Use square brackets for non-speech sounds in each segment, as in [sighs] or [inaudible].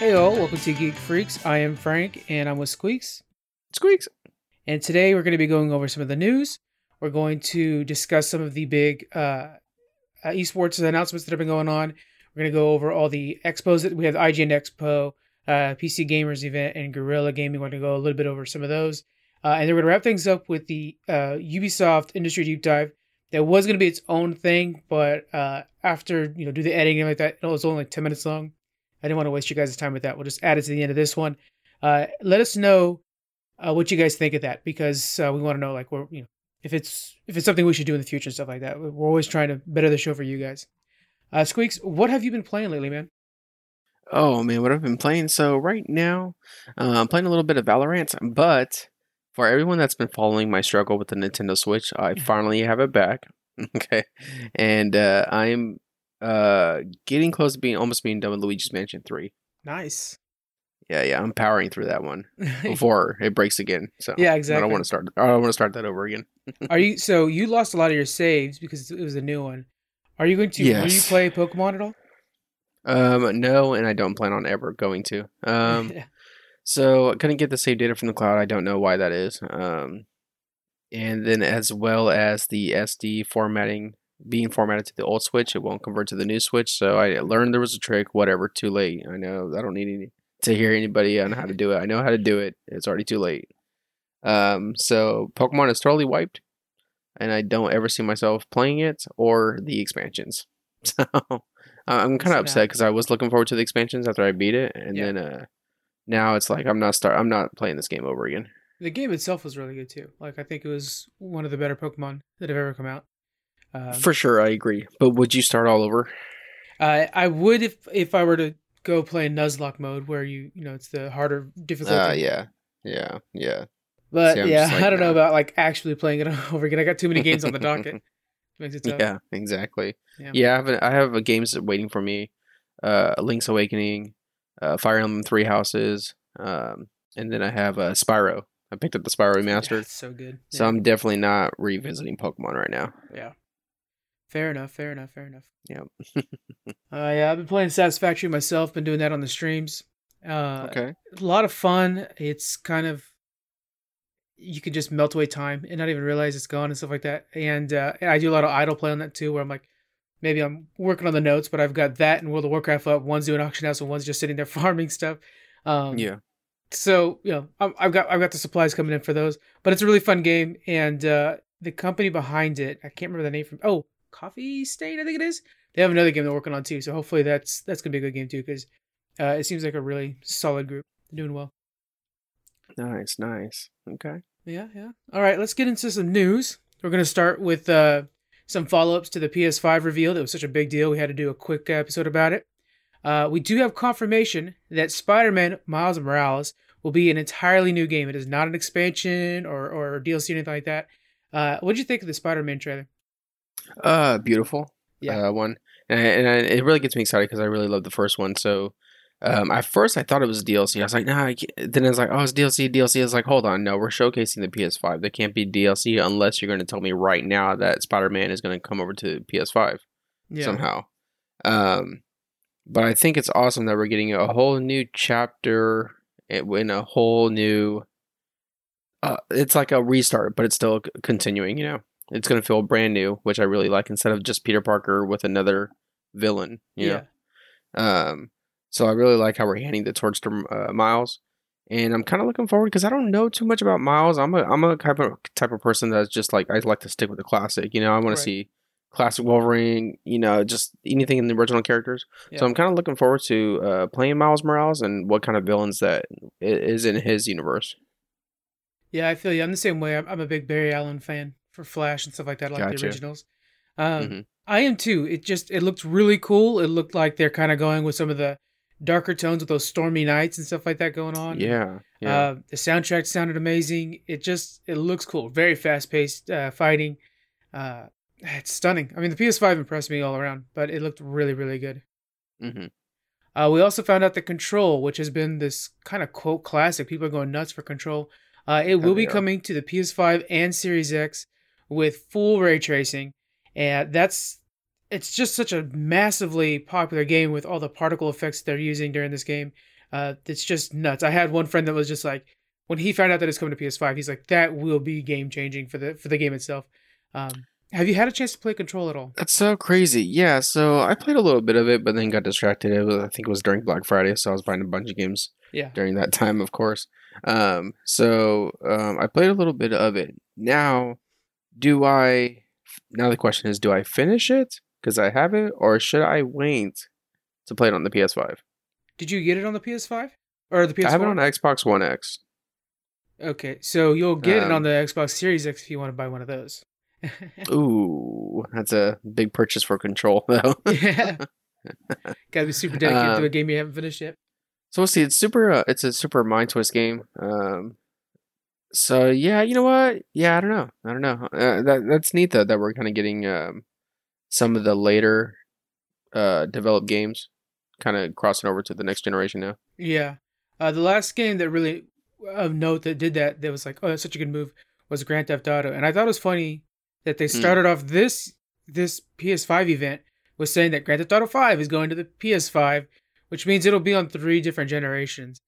Hey all, welcome to Geek Freaks. I am Frank and I'm with Squeaks. Squeaks. And today we're going to be going over some of the news. We're going to discuss some of the big uh, uh, esports announcements that have been going on. We're going to go over all the expos that we have IGN Expo, uh, PC Gamers event, and Guerrilla Gaming. We're going to go a little bit over some of those. Uh, and then we're going to wrap things up with the uh, Ubisoft Industry Deep Dive. That was going to be its own thing, but uh, after you know do the editing and like that, it was only like ten minutes long. I didn't want to waste you guys' time with that. We'll just add it to the end of this one. Uh, let us know uh, what you guys think of that because uh, we want to know like we're you know if it's if it's something we should do in the future and stuff like that. We're always trying to better the show for you guys. Uh, Squeaks, what have you been playing lately, man? Oh man, what I've been playing. So right now, uh, I'm playing a little bit of Valorant, but for everyone that's been following my struggle with the Nintendo Switch, I [laughs] finally have it back. [laughs] okay, and uh, I'm uh, getting close to being almost being done with Luigi's Mansion Three. Nice. Yeah, yeah, I'm powering through that one [laughs] before it breaks again. So yeah, exactly. I don't want to start. I don't want to start that over again. Are you [laughs] so you lost a lot of your saves because it was a new one? Are you going to? Yes. play Pokemon at all? Um, no, and I don't plan on ever going to. Um, [laughs] so I couldn't get the save data from the cloud. I don't know why that is. Um, and then as well as the SD formatting being formatted to the old switch, it won't convert to the new switch. So I learned there was a trick. Whatever, too late. I know I don't need any, to hear anybody on how to do it. I know how to do it. It's already too late. Um, so Pokemon is totally wiped, and I don't ever see myself playing it or the expansions. [laughs] So I'm kind of upset because I was looking forward to the expansions after I beat it, and Yeah. then uh, now it's like I'm not start. I'm not playing this game over again. the game itself was really good too. Like I think it was one of the better Pokemon that have ever come out. Um, For sure, I agree. But would you start all over? Uh, I would if if I were to go play in Nuzlocke mode where you you know it's the harder difficulty. Uh, yeah, yeah, yeah. But See, yeah, like, I don't know about like actually playing it [laughs] over again. I got too many games on the docket. [laughs] Makes it tough. Yeah, exactly. Yeah. Yeah, I have a, I have a games waiting for me. Uh, Link's Awakening, uh, Fire Emblem Three Houses, um, and then I have uh, Spyro. I picked up the Spyro Yeah, remastered, it's so good. so Yeah. I'm definitely not revisiting Pokemon right now. yeah. Fair enough. Fair enough. Fair enough. Yep. [laughs] Uh, yeah, I've been playing Satisfactory myself. Been doing that on the streams. Uh, okay. a lot of fun. It's kind of you can just melt away time and not even realize it's gone and stuff like that. And uh, I do a lot of idle play on that too, where I'm like, maybe I'm working on the notes, but I've got that and World of Warcraft up. One's doing auction house, and one's just sitting there [laughs] farming stuff. Um, Yeah. So you know, I'm- I've got I've got the supplies coming in for those, but it's a really fun game, and uh, the company behind it, I can't remember the name from. Oh, Coffee Stain, I think it is. They have another game they're working on too, so hopefully that's that's gonna be a good game too, because uh, it seems like a really solid group. They're doing well. Nice, nice. Okay. Yeah, yeah. All right, let's get into some news. We're going to start with uh, some follow ups to the PS5 reveal. That was such a big deal. We had to do a quick episode about it. Uh, we do have confirmation that Spider Man Miles Morales will be an entirely new game. It is not an expansion or, or DLC or anything like that. Uh, what did you think of the Spider Man trailer? Uh, beautiful. Yeah. Uh, one, and, I, and I, it really gets me excited because I really love the first one. So, um, at first I thought it was DLC. I was like, nah. I can't. Then I was like, oh, it's DLC. DLC. I was like, hold on, no, we're showcasing the PS5. There can't be DLC unless you're going to tell me right now that Spider Man is going to come over to PS5 Yeah. somehow. Um, but I think it's awesome that we're getting a whole new chapter in a whole new. Uh, it's like a restart, but it's still continuing. You know, it's gonna feel brand new, which I really like. Instead of just Peter Parker with another villain. You Yeah. know? Um, so I really like how we're handing the torch to uh, Miles, and I'm kind of looking forward because I don't know too much about Miles. I'm a I'm a type of type of person that's just like I like to stick with the classic. You know, I want Right. to see classic Wolverine. You know, just anything in the original characters. Yeah. So I'm kind of looking forward to uh, playing Miles Morales and what kind of villains that is in his universe. Yeah, I feel you. I'm the same way. I'm, I'm a big Barry Allen fan for Flash and stuff like that, like the originals. Um, Mhm. I am too. It just it looked really cool. It looked like they're kind of going with some of the darker tones with those stormy nights and stuff like that going on. Yeah, yeah, Uh, the soundtrack sounded amazing. It just it looks cool. Very fast paced uh, fighting. Uh, it's stunning. I mean, the PS5 impressed me all around, but it looked really really good. hmm Uh, we also found out the Control, which has been this kind of quote classic. People are going nuts for Control. Uh, it will be yeah. coming to the PS5 and Series X with full ray tracing, and that's it's just such a massively popular game with all the particle effects they're using during this game. Uh, it's just nuts. I had one friend that was just like, when he found out that it's coming to PS5, he's like, that will be game changing for the for the game itself. Um, have you had a chance to play Control at all? That's so crazy. Yeah, so I played a little bit of it, but then got distracted. It was, I think it was during Black Friday, so I was buying a bunch of games Yeah. during that [laughs] time, of course. Um, so um, I played a little bit of it. Now, do I? Now the question is, do I finish it because I have it, or should I wait to play it on the PS5? Did you get it on the PS5 or the PS4? I have it on Xbox One X. Okay, so you'll get it on Um, the Xbox Series X if you want to buy one of those. [laughs] Ooh, that's a big purchase for Control, [laughs] though. [laughs] yeah. Gotta be super dedicated to Um, a game you haven't finished yet. So we'll see. It's super. Uh, it's a super mind twist game. Um, so yeah, you know what? Yeah, I don't know. I don't know. Uh, that that's neat though that we're kind of getting um, some of the later uh, developed games kind of crossing over to the next generation now. Yeah. Uh, the last game that really of note that did that that was like, oh, that's such a good move was Grand Theft Auto, and I thought it was funny that they started off this this PS5 event with saying that Grand Theft Auto 5 is going to the PS5, which means it'll be on three different generations.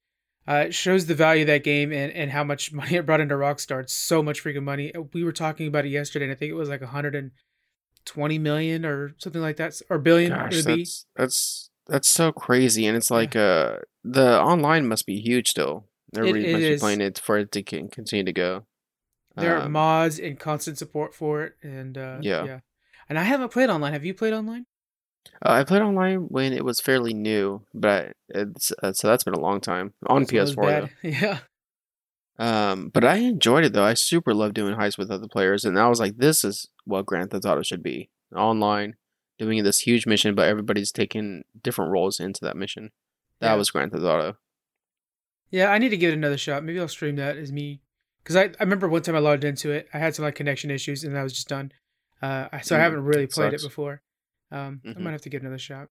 Uh, it shows the value of that game and, and how much [laughs] money it brought into Rockstar. It's so much freaking money. We were talking about it yesterday, and I think it was like 120 million or something like that, or billion. Gosh, be. that's that's that's so crazy, and it's like uh the online must be huge still. Everybody it must be is. playing it for it to con- continue to go. There are Um, mods and constant support for it, and uh, Yeah. yeah. And I haven't played online. Have you played online? Uh, I played online when it was fairly new, but it's uh, so that's been a long time on That's PS4 though. [laughs] Yeah. Um, but I enjoyed it though. I super love doing heists with other players, and I was like, this is what Grand Theft Auto should be: online, doing this huge mission, but everybody's taking different roles into that mission. That Yeah. was Grand Theft Auto. Yeah, I need to give it another shot. Maybe I'll stream that as me, because I, I remember one time I logged into it, I had some like connection issues, and I was just done. Uh, I- so I Mm, haven't really played sucks. it before. Um, I Mhm. might have to give another shot.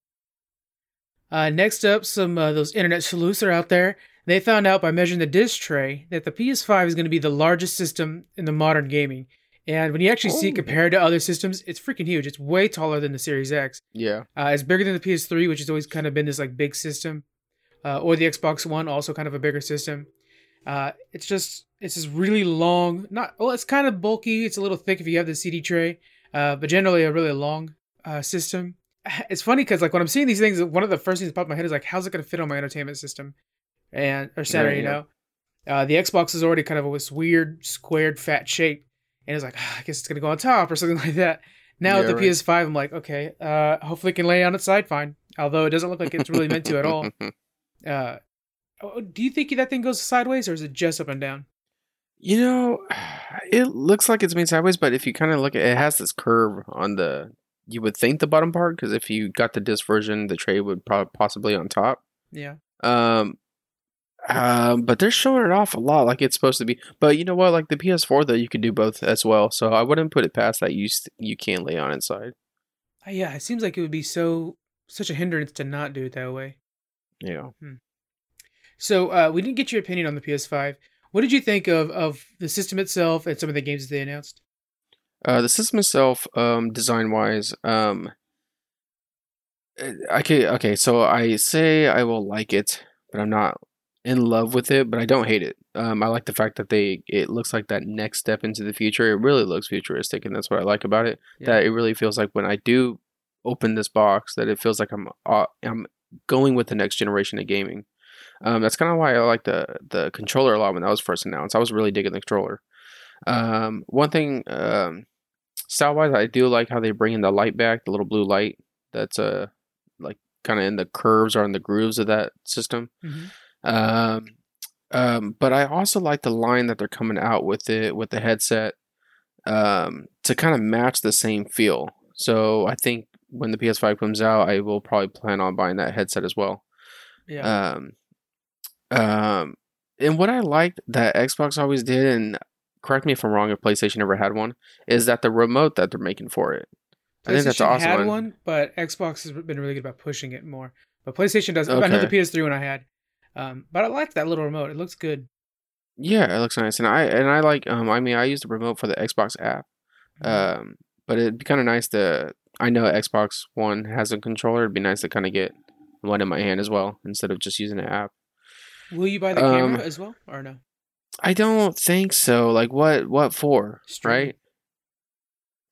Uh, next up, some uh, those internet sleuths are out there. They found out by measuring the disk tray that the PS5 is going to be the largest system in the modern gaming. And when you actually see it Oh. compared to other systems, it's freaking huge. It's way taller than the Series X. Yeah. Uh, it's bigger than the PS3, which has always kind of been this like big system, uh, or the Xbox One, also kind of a bigger system. Uh, it's just it's just really long. Not well, it's kind of bulky. It's a little thick if you have the CD tray, uh, but generally a really long uh, system. [sighs] It's funny because like when I'm seeing these things, one of the first things that pop in my head is like, how's it going to fit on my entertainment system and or center? You yeah. know, uh, the Xbox is already kind of this weird squared fat shape, and it's like "Ah, [sighs] I guess it's going to go on top or something [laughs] like that. Now with the right. PS5, I'm like, okay, uh, hopefully it can lay on its side fine. Although it doesn't look like it's really meant to at all. [laughs] Uh, oh, do you think that thing goes sideways or is it just up and down? You know, [sighs] it looks like it's made sideways, but if you kind of look at it, it has this curve on the. You would think the bottom part, because if you got the disc version, the tray would pro- possibly on top. Yeah. Um, um, but they're showing it off a lot like it's supposed to be. But you know what? Like the PS4, though, you could do both as well. So I wouldn't put it past that. You st- you can lay on inside. Uh, yeah, it seems like it would be so such a hindrance to not do it that way. Yeah. So uh, we didn't get your opinion on the PS5. What did you think of of the system itself and some of the games that they announced? Uh, the system itself, um, design wise, um, uh, okay, okay. So I say I will like it, but I'm not in love with it. But I don't hate it. Um, I like the fact that they it looks like that next step into the future. It really looks futuristic, and that's what I like about it. Yeah. That it really feels like when I do open this box, that it feels like I'm uh, I'm going with the next generation of gaming. Um, that's kind of why I like the the controller a lot when that was first announced. I was really digging the controller. Um, one thing, um, style wise, I do like how they bring in the light back, the little blue light that's uh like kind of in the curves or in the grooves of that system. Mhm. Um, um, but I also like the line that they're coming out with it with the headset um, to kind of match the same feel. So I think when the PS5 comes out, I will probably plan on buying that headset as well. Yeah. Um, um, and what I liked that Xbox always did, and correct me if I'm wrong, if PlayStation ever had one, is that the remote that they're making for it. I think that's awesome. had one, but Xbox has been really good about pushing it more. But PlayStation does. I know the PS3 one I had, um, but I like that little remote. It looks good. Yeah, it looks nice, and I and I like. Um, I mean, I use the remote for the Xbox app. Um, but it'd be kind of nice to. I know Xbox One has a controller. It'd be nice to kind of get one in my hand as well instead of just using an app. Will you buy the camera Um, as well, or no? I don't think so. Like what? What for? Streaming.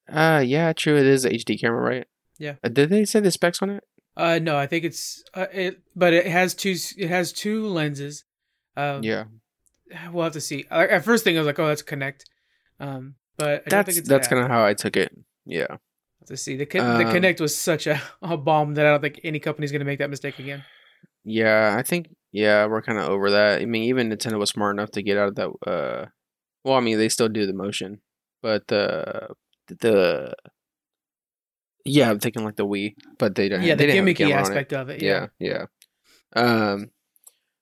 Right? Uh yeah, true. It is HD camera, right? Yeah. Uh, did they say the specs on it? Uh, no, I think it's uh, it, but it has two. It has two lenses. Um, yeah, we'll have to see. I, at first, thing I was like, oh, that's Kinect. Um, but I don't think that's it's that's that. kind of how I took it. Yeah. To see. The the Um, Kinect was such a, [laughs] a bomb that I don't think any company's gonna make that mistake again. Yeah, I think yeah, we're kind of over that. I mean, even Nintendo was smart enough to get out of that. Uh, well, I mean, they still do the motion, but the the yeah, I'm thinking like the Wii, but they don't. yeah, they the didn't gimmicky on it. aspect of it. Yeah, yeah. Um,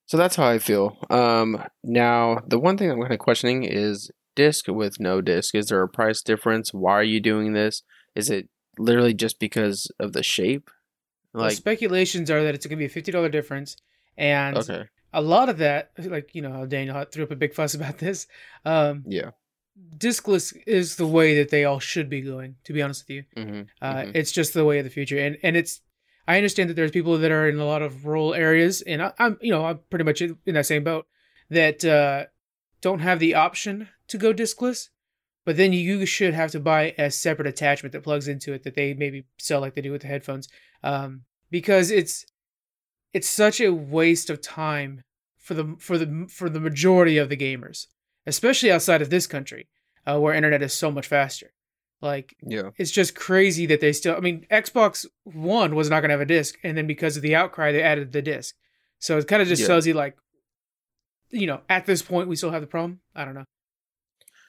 so that's how I feel. Um, now the one thing I'm kind of questioning is disc with no disc. Is there a price difference? Why are you doing this? Is it literally just because of the shape? Well, Like, speculations are that it's gonna be a fifty dollar difference, and okay, a lot of that, like you know how Daniel threw up a big fuss about this. Um, yeah. discless is the way that they all should be going. To be honest with you, hmm uh, it's just the way of the future, and and it's. I understand that there's people that are in a lot of rural areas, and I, I'm you know I'm pretty much in, in that same boat that uh, don't have the option to go discless. But then you should have to buy a separate attachment that plugs into it that they maybe sell like they do with the headphones, um, because it's it's such a waste of time for the for the for the majority of the gamers, especially outside of this country, uh, where internet is so much faster. Like yeah. it's just crazy that they still. I mean, Xbox One was not going to have a disc, and then because of the outcry, they added the disc. So it kind of just Yeah. tells you like, you know, at this point we still have the problem. I don't know.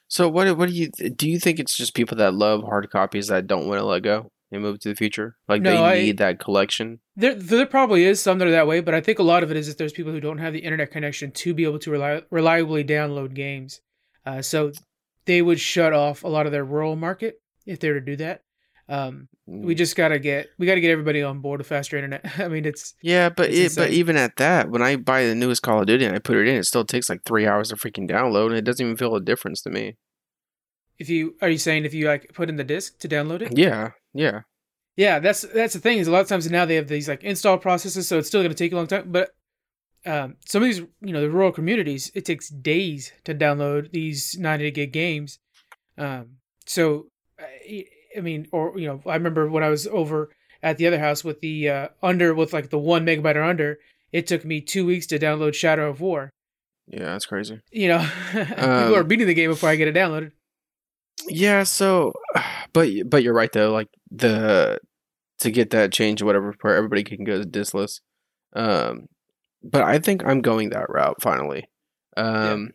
So what what do you do? You think it's just people that love hard copies that don't want to let go and move to the future? Like No, they I- need that collection. There, there probably is some that are that way, but I think a lot of it is that there's people who don't have the internet connection to be able to reli- reliably download games. Uh, so they would shut off a lot of their rural market if they were to do that. Um, we just gotta get we gotta get everybody on board with faster internet. [laughs] I mean, it's yeah, but it's it, but even at that, when I buy the newest Call of Duty and I put it in, it still takes like three hours to freaking download, and it doesn't even feel a difference to me. If you are you saying if you like put in the disc to download it? Yeah, yeah, Yeah, that's that's the thing is a lot of times now they have these like install processes, so it's still going to take a long time. But um, some of these, you know, the rural communities, it takes days to download these 90 gig games. Um, so I, mean, or you know, I remember when I was over at the other house with the uh, under with like the one megabyte or under, it took me two weeks to download Shadow of War. yeah. That's crazy. You know, [laughs] people Um, are beating the game before I get it downloaded. Yeah, so, [sighs] but but you're right though. Like the to get that change, or whatever, where everybody can go diskless. Um, but I think I'm going that route finally. Um,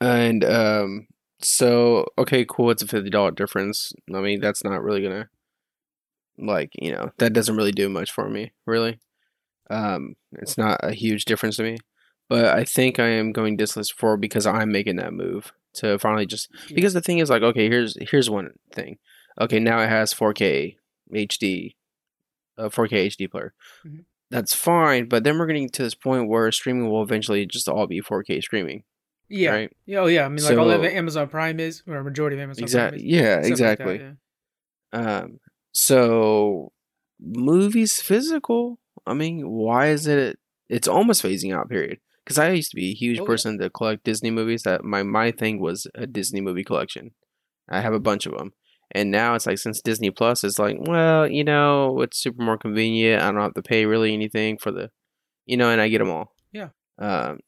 and um, so okay, cool. It's a fifty dollar difference. I mean, that's not really gonna like you know that doesn't really do much for me, really. Um, it's not a huge difference to me. But I think I am going diskless for because I'm making that move to finally just because the thing is like okay here's here's one thing okay now it has 4k hd a 4k hd player Mhm. that's fine but then we're getting to this point where streaming will eventually just all be 4k streaming Yeah. right Yeah, oh yeah. I mean, like all of Amazon Prime is, or a majority of Amazon exactly Prime is. yeah Stuff like that, exactly yeah. um so movies physical i mean why is it it's almost phasing out period because i used to be a huge Oh, yeah. person to collect disney movies that my my thing was a disney movie collection i have a bunch of them and now it's like since disney plus is like well you know it's super more convenient i don't have to pay really anything for the you know and i get them all Yeah. um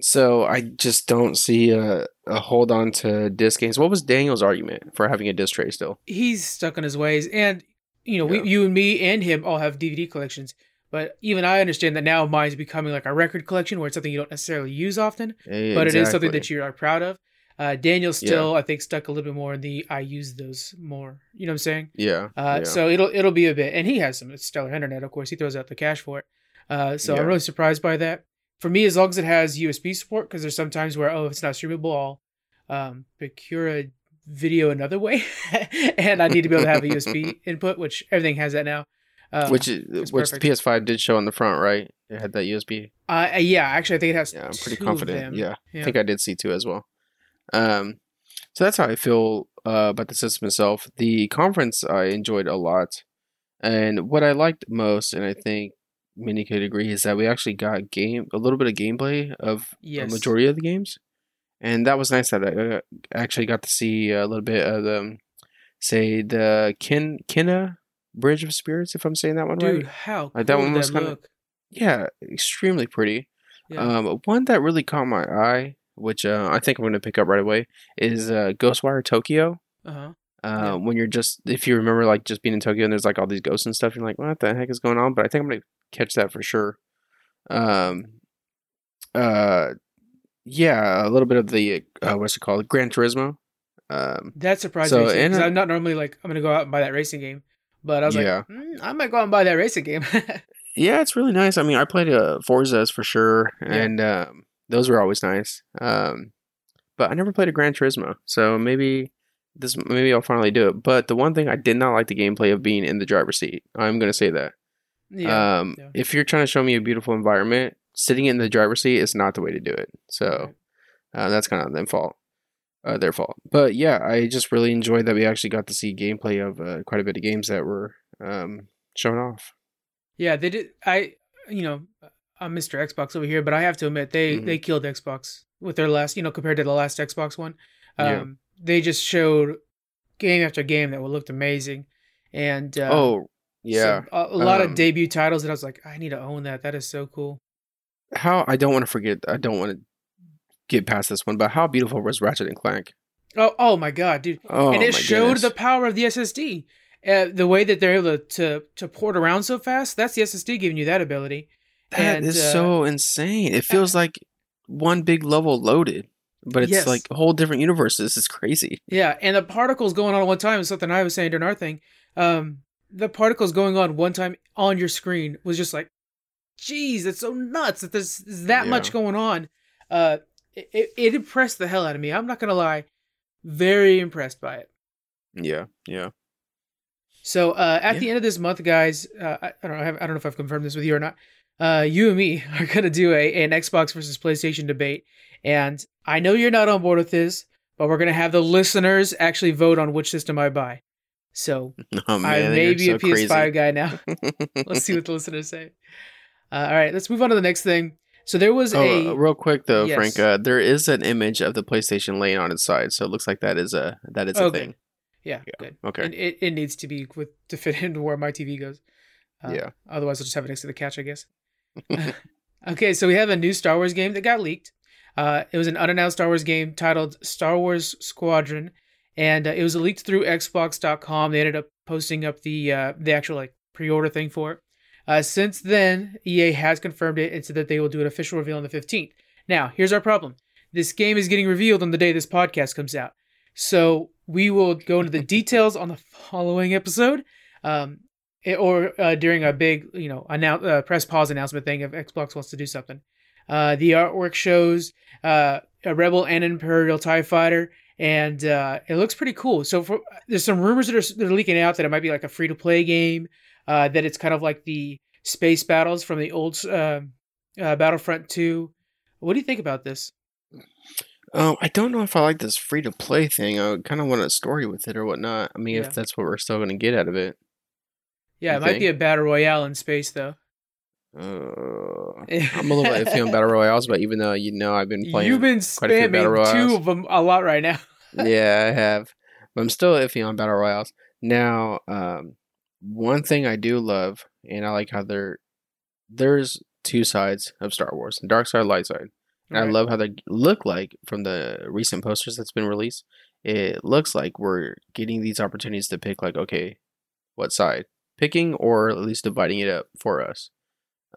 so i just don't see a, a hold on to disc games what was daniel's argument for having a disc tray still He's stuck in his ways, and you know, Yeah. we, you and me and him all have DVD collections. But even I understand that now mine's becoming like a record collection, where it's something you don't necessarily use often, Eh, but it is something that you are proud of. Uh, Daniel's still, I think, stuck a little bit more in the I use those more. You know what I'm saying? Yeah. Uh, yeah. So it'll it'll be a bit, and he has some stellar internet. Of course, he throws out the cash for it. Uh, so Yeah. I'm really surprised by that. For me, as long as it has USB support, because there's some times where oh, if it's not streamable, I'll um, procure a video another way, [laughs] and I need to be able to have a USB [laughs] input, which everything has that now. Uh, which is, which perfect. the PS5 did show on the front, right? It had that USB. uh, yeah, actually, I think it has. Yeah, I'm pretty confident. Yeah, Yeah. I think I did see two as well. Um, so that's how I feel uh, about the system itself. The conference I enjoyed a lot, and what I liked most, and I think many could agree is that we actually got game a little bit of gameplay of Yes. a majority of the games, and that was nice that I uh, actually got to see a little bit of the, say the Kin Kena Bridge of Spirits, if I'm saying that one Dude, right. Dude, how cool Like, that one was kinda- look? Yeah, extremely pretty. Yeah. Um, one that really caught my eye, which uh, I think I'm going to pick up right away, is uh, Ghostwire Tokyo. uh-huh. Uh, Yeah. When you're just, if you remember, like just being in Tokyo and there's like all these ghosts and stuff, you're like, what the heck is going on? But I think I'm going to catch that for sure. Um, uh, yeah, a little bit of the uh, what's it called, Gran Turismo. Um, That surprised So, me too, and I'm not normally like I'm gonna go out and buy that racing game, but I was Yeah. like, mm, I might go out and buy that racing game. [laughs] yeah, it's really nice. I mean, I played uh, Forza's for sure, Yeah. and um, those were always nice. Um, but I never played a Gran Turismo, so maybe this maybe I'll finally do it. But the one thing I did not like the gameplay of being in the driver's seat. I'm gonna say that. yeah, um, yeah. if you're trying to show me a beautiful environment, sitting in the driver's seat is not the way to do it. So uh, that's kind of their fault. Uh, their fault. But yeah, I just really enjoyed that we actually got to see gameplay of uh, quite a bit of games that were um, shown off. yeah, they did. I, you know, I'm Mr. Xbox over here, but I have to admit they Mhm. they killed Xbox with their last, you know, compared to the last Xbox one. Um, Yeah. They just showed game after game that looked amazing, and uh, oh yeah, so a, a lot um, of debut titles that I was like, I need to own that. That is so cool. how I don't want to forget. I don't want to get past this one, but how beautiful was Ratchet and Clank? Oh, oh my god, dude! Oh, and it showed goodness. the power of the SSD. Uh, the way that they're able to, to to port around so fast, that's the SSD giving you that ability. That and, is uh, so insane. It feels like one big level loaded, but it's Yes. like a whole different universe. This is crazy. Yeah, and the particles going on at one time is something I was saying during our thing. Um, the particles going on one time on your screen was just like, geez, it's so nuts that there's, there's that much going on. Uh, it, it, it impressed the hell out of me. I'm not gonna lie, very impressed by it. Yeah, yeah. So uh, at Yeah. the end of this month, guys, uh, I, I don't know. I, have, I don't know if I've confirmed this with you or not. Uh, you and me [laughs] are gonna do a an Xbox versus PlayStation debate, and I know you're not on board with this, but we're gonna have the listeners actually vote on which system I buy. So [laughs] Oh man, I may be so a PS5 crazy. guy now. [laughs] Let's see what the listeners say. Uh, all right, let's move on to the next thing. So there was Oh, a uh, real quick though, Yes. Frank. Uh, there is an image of the PlayStation laying on its side, so it looks like that is a that is a Okay. thing. yeah, yeah, good. okay. And it, it needs to be with to fit [laughs] into where my TV goes. Uh, Yeah. Otherwise, I'll just have it next to the couch, I guess. [laughs] [laughs] okay, so we have a new Star Wars game that got leaked. Uh, it was an unannounced Star Wars game titled Star Wars Squadron, and uh, it was leaked through Xbox.com. They ended up posting up the uh, the actual like pre-order thing for it. Uh, since then, EA has confirmed it and said that they will do an official reveal on the 15th. Now, here's our problem: this game is getting revealed on the day this podcast comes out, so we will go into the details on the following episode. Um, it- or uh, during a big, you know, uh, press pause announcement thing if Xbox wants to do something. Uh, the artwork shows uh, a Rebel and Imperial Tie Fighter, and uh, it looks pretty cool. So for, there's some rumors that are, that are leaking out that it might be like a free to play game, uh, that it's kind of like the space battles from the old uh, uh, Battlefront 2. What do you think about this? Um, I don't know if I like this free to play thing. I kind of want a story with it or whatnot. I mean, Yeah. if that's what we're still going to get out of it. Yeah, You it might be a battle royale in space though. Uh, [laughs] I'm a little bit iffy on battle royales, but even though you know I've been playing, You've been quite a few battle spamming two of them a lot right now. yeah, I have, but I'm still iffy on battle royales. Now, um, one thing I do love, and I like how there, there's two sides of Star Wars: dark side, light side. And I love how they look like from the recent posters that's been released. It looks like we're getting these opportunities to pick, like, okay, what side? Picking or at least dividing it up for us.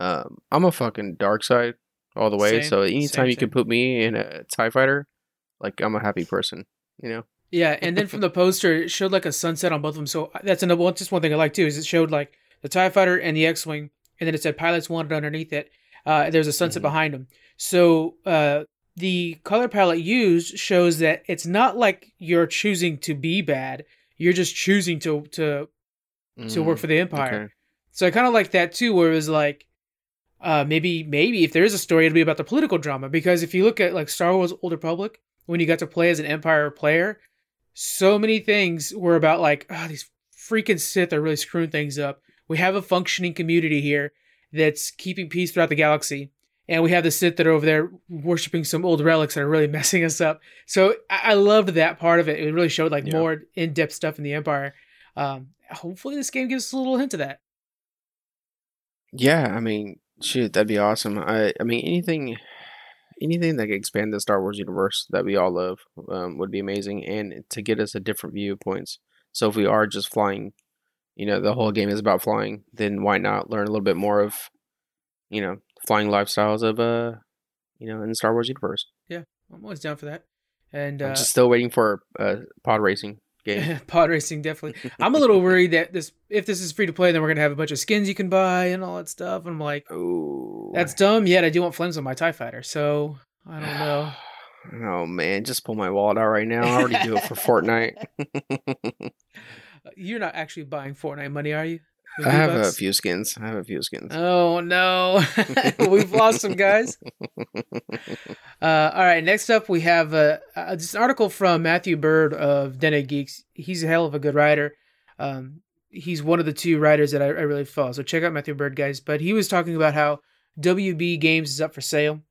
Um, I'm a fucking dark side all the way. Same, so anytime same, you can put me in a TIE fighter, like, I'm a happy person, you know? Yeah, and then from the poster, it showed like a sunset on both of them. So uh, that's another one. Just one thing I like too is it showed like the Tie Fighter and the X-wing, and then it said pilots wanted underneath it. Uh, there's a sunset Mhm. behind them. So uh, the color palette used shows that it's not like you're choosing to be bad. You're just choosing to to to work Mm, for the Empire. okay. So I kind of like that too, where it was like, uh, maybe maybe if there is a story, it'll be about the political drama. Because if you look at like Star Wars: Old Republic, when you got to play as an Empire player, so many things were about like, oh, these freaking Sith are really screwing things up. We have a functioning community here that's keeping peace throughout the galaxy. And we have the Sith that are over there worshiping some old relics that are really [laughs] messing us up. So I, I loved that part of it. It really showed like Yeah. more in depth stuff in the Empire. Um, hopefully, this game gives us a little hint of that. Yeah, I mean, shoot, that'd be awesome. I I mean, anything anything that could expand the Star Wars universe that we all love um, would be amazing, and to get us a different viewpoints. So if we are just flying, you know, the whole game is about flying, then why not learn a little bit more of, you know, flying lifestyles of uh, you know, in the Star Wars universe. Yeah, I'm always down for that. And uh, I'm just still waiting for a pod racing game. [laughs] pod racing definitely. I'm a little [laughs] worried that this if this is free to play, then we're gonna have a bunch of skins you can buy and all that stuff. And I'm like, Oh, that's dumb. Yet I do want flames on my Tie Fighter, so I don't know. [sighs] Oh man, just pull my wallet out right now. I already do it for [laughs] Fortnite. You're not actually buying Fortnite money, are you? I have a V-Bucks? few skins. I have a few skins. Oh no, [laughs] we've lost some guys. [laughs] Uh, all right, next up we have uh, uh, this article from Matthew Byrd of Den of Geeks. He's a hell of a good writer. Um, he's one of the two writers that I, I really follow. So check out Matthew Byrd, guys. But he was talking about how WB Games is up for sale,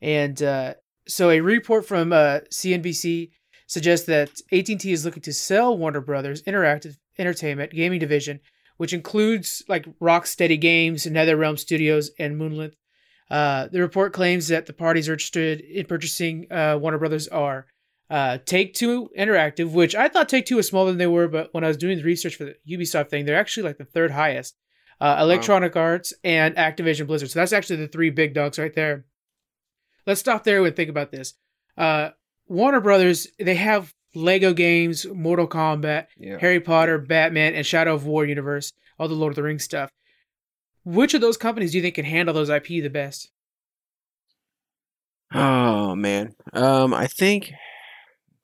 and uh, so a report from uh, CNBC suggests that AT&T is looking to sell Warner Brothers Interactive Entertainment gaming division, which includes like Rocksteady Games, NetherRealm Studios, and Monolith. Uh, the report claims that the parties are interested in purchasing uh, Warner Brothers are uh, Take Two Interactive, which I thought Take Two was smaller than they were, but when I was doing the research for the Ubisoft thing, they're actually like the third highest. Uh, Electronic Arts and Activision Blizzard. So that's actually the three big dogs right there. Let's stop there and think about this. Uh, Warner Brothers, they have Lego games, Mortal Kombat, yeah. Harry Potter, Batman, and Shadow of War universe, all the Lord of the Rings stuff. Which of those companies do you think can handle those IP the best? Oh man. Um, I think.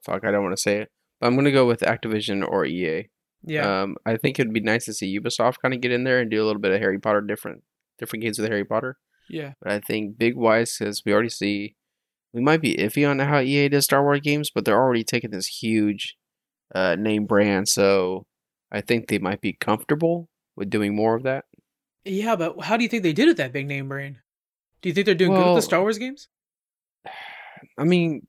Fuck, I don't want to say it, but I'm gonna go with Activision or EA. Yeah, Um, I think it'd be nice to see Ubisoft kind of get in there and do a little bit of Harry Potter, different different games with Harry Potter. yeah, But I think big wise because we already see we might be iffy on how EA does Star Wars games, but they're already taking this huge uh, name brand, so I think they might be comfortable with doing more of that. yeah. But how do you think they did with that big name brand? Do you think they're doing good with the Star Wars games? [sighs] I mean,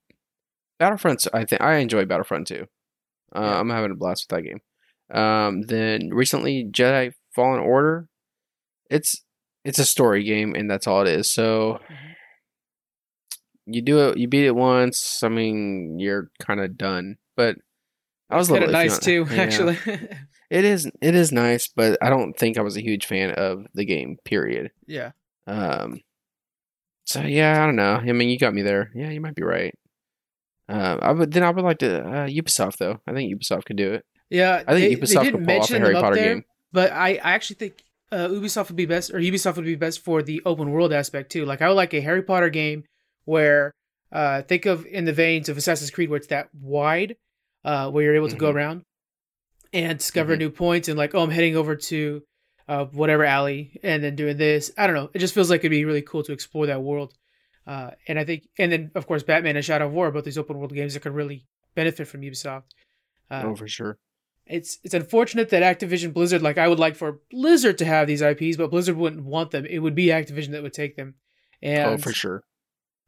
Battlefront's. I think I enjoy Battlefront too. Uh, Yeah. I'm having a blast with that game. Um, then recently Jedi Fallen Order. It's it's a story game and that's all it is. So Mhm. You do it, you beat it once. I mean, you're kind of done. But I was a kind little of nice too, [laughs] yeah. actually. [laughs] It is it is nice, but I don't think I was a huge fan of the game. Period. yeah, Um, so yeah, I don't know. I mean, you got me there. Yeah, you might be right. Uh, I would then I would like to uh, Ubisoft though. I think Ubisoft could do it. yeah. I think they, Ubisoft they could pull off a Harry Potter there, game. but I, I actually think uh, Ubisoft would be best, or Ubisoft would be best for the open world aspect too. Like I would like a Harry Potter game where, uh, think of in the veins of Assassin's Creed, where it's that wide, uh, where you're able to go Mhm. around and discover Mhm. new points, and like, oh, I'm heading over to, uh, whatever alley, and then doing this. I don't know. It just feels like it'd be really cool to explore that world. Uh, and I think, and then of course, Batman and Shadow of War, both these open world games that could really benefit from Ubisoft. Uh, oh, for sure. it's it's unfortunate that Activision Blizzard like I would like for Blizzard to have these IPs, but Blizzard wouldn't want them. It would be Activision that would take them. And Oh, for sure.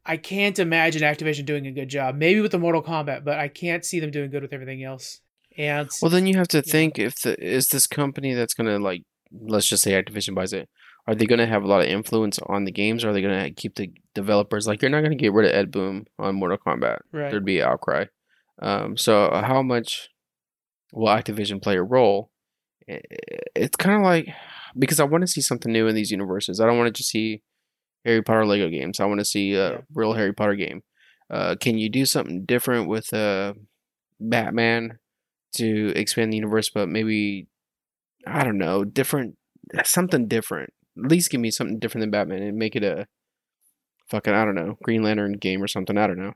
I can't imagine Activision doing a good job. Maybe with the Mortal Kombat, but I can't see them doing good with everything else. And Well, then you have to think if the is this company that's gonna like let's just say Activision buys it. Are they gonna have a lot of influence on the games? Or are they gonna keep the developers like you're not gonna get rid of Ed Boon on Mortal Kombat? right. there'd be outcry. Um, so how much will Activision play a role? It's kind of like because I want to see something new in these universes. I don't want to just see Harry Potter Lego games. I want to see a Yeah. real Harry Potter game. Uh, can you do something different with uh, Batman to expand the universe, but maybe I don't know, different something different. At least give me something different than Batman and make it a fucking I don't know Green Lantern game or something. I don't know.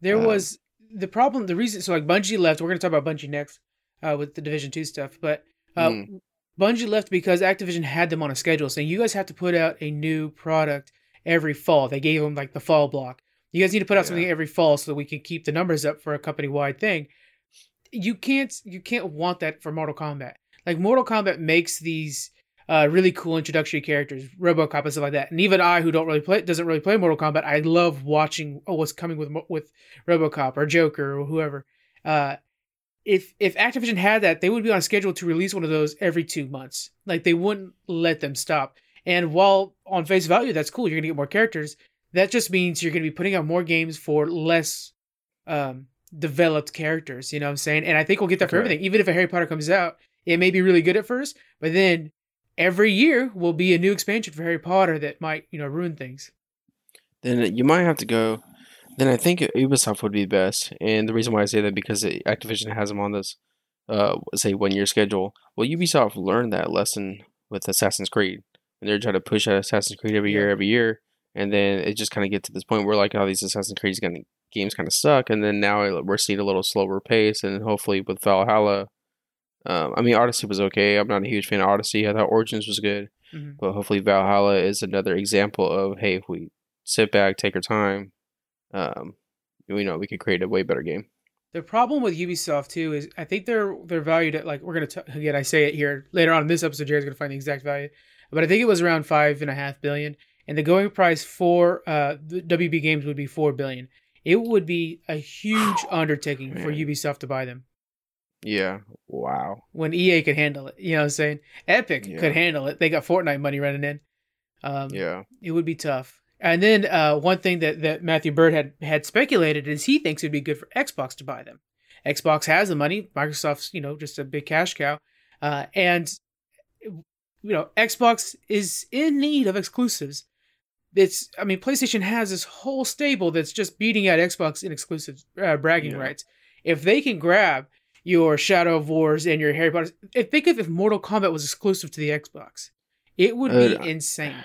There um, was the problem. The reason so like Bungie left. We're gonna talk about Bungie next uh, with the Division Two stuff, but uh, Mm. Bungie left because Activision had them on a schedule saying you guys have to put out a new product every fall. They gave them like the fall block. You guys need to put out Yeah. something every fall so that we can keep the numbers up for a company wide thing. You can't you can't want that for Mortal Kombat. Like Mortal Kombat makes these uh, really cool introductory characters, RoboCop and stuff like that. And even I, who don't really play, doesn't really play Mortal Kombat, I love watching oh, what's coming with with RoboCop or Joker or whoever. Uh, if if Activision had that, they would be on schedule to release one of those every two months. Like they wouldn't let them stop. And while on face value, that's cool, you're gonna get more characters. That just means you're gonna be putting out more games for less um, developed characters. You know what I'm saying? And I think we'll get that for Okay. everything. Even if a Harry Potter comes out, it may be really good at first, but then every year will be a new expansion for Harry Potter that might, you know, ruin things. Then you might have to go. Then I think Ubisoft would be best, and the reason why I say that because Activision has them on this, uh, say one year schedule. Well, Ubisoft learned that lesson with Assassin's Creed, and they're trying to push out Assassin's Creed every year, every year, and then it just kind of get to this point where like all these Assassin's Creed gonna, games kind of suck, and then now we're seeing a little slower pace, and hopefully with Valhalla. Um, I mean, Odyssey was okay. I'm not a huge fan of Odyssey. I thought Origins was good. Mhm. But hopefully Valhalla is another example of hey, if we sit back, take our time, um, you know, we could create a way better game. The problem with Ubisoft too is I think they're they're valued at like we're gonna t- again I say it here later on in this episode Jared's gonna find the exact value, but I think it was around five and a half billion, and the going price for uh the WB Games would be four billion. It would be a huge undertaking for Man. Ubisoft to buy them Yeah. Wow. when EA could handle it. You know what I'm saying? Epic Yeah. could handle it. They got Fortnite money running in. Um, Yeah. it would be tough. And then uh, one thing that, that Matthew Byrd had had speculated is he thinks it'd be good for Xbox to buy them. Xbox has the money. Microsoft's you know just a big cash cow, uh, and you know Xbox is in need of exclusives. It's I mean PlayStation has this whole stable that's just beating out Xbox in exclusive uh, bragging Yeah. rights. If they can grab your Shadow of Wars and your Harry Potter, if think of if Mortal Kombat was exclusive to the Xbox, it would be Uh, insane.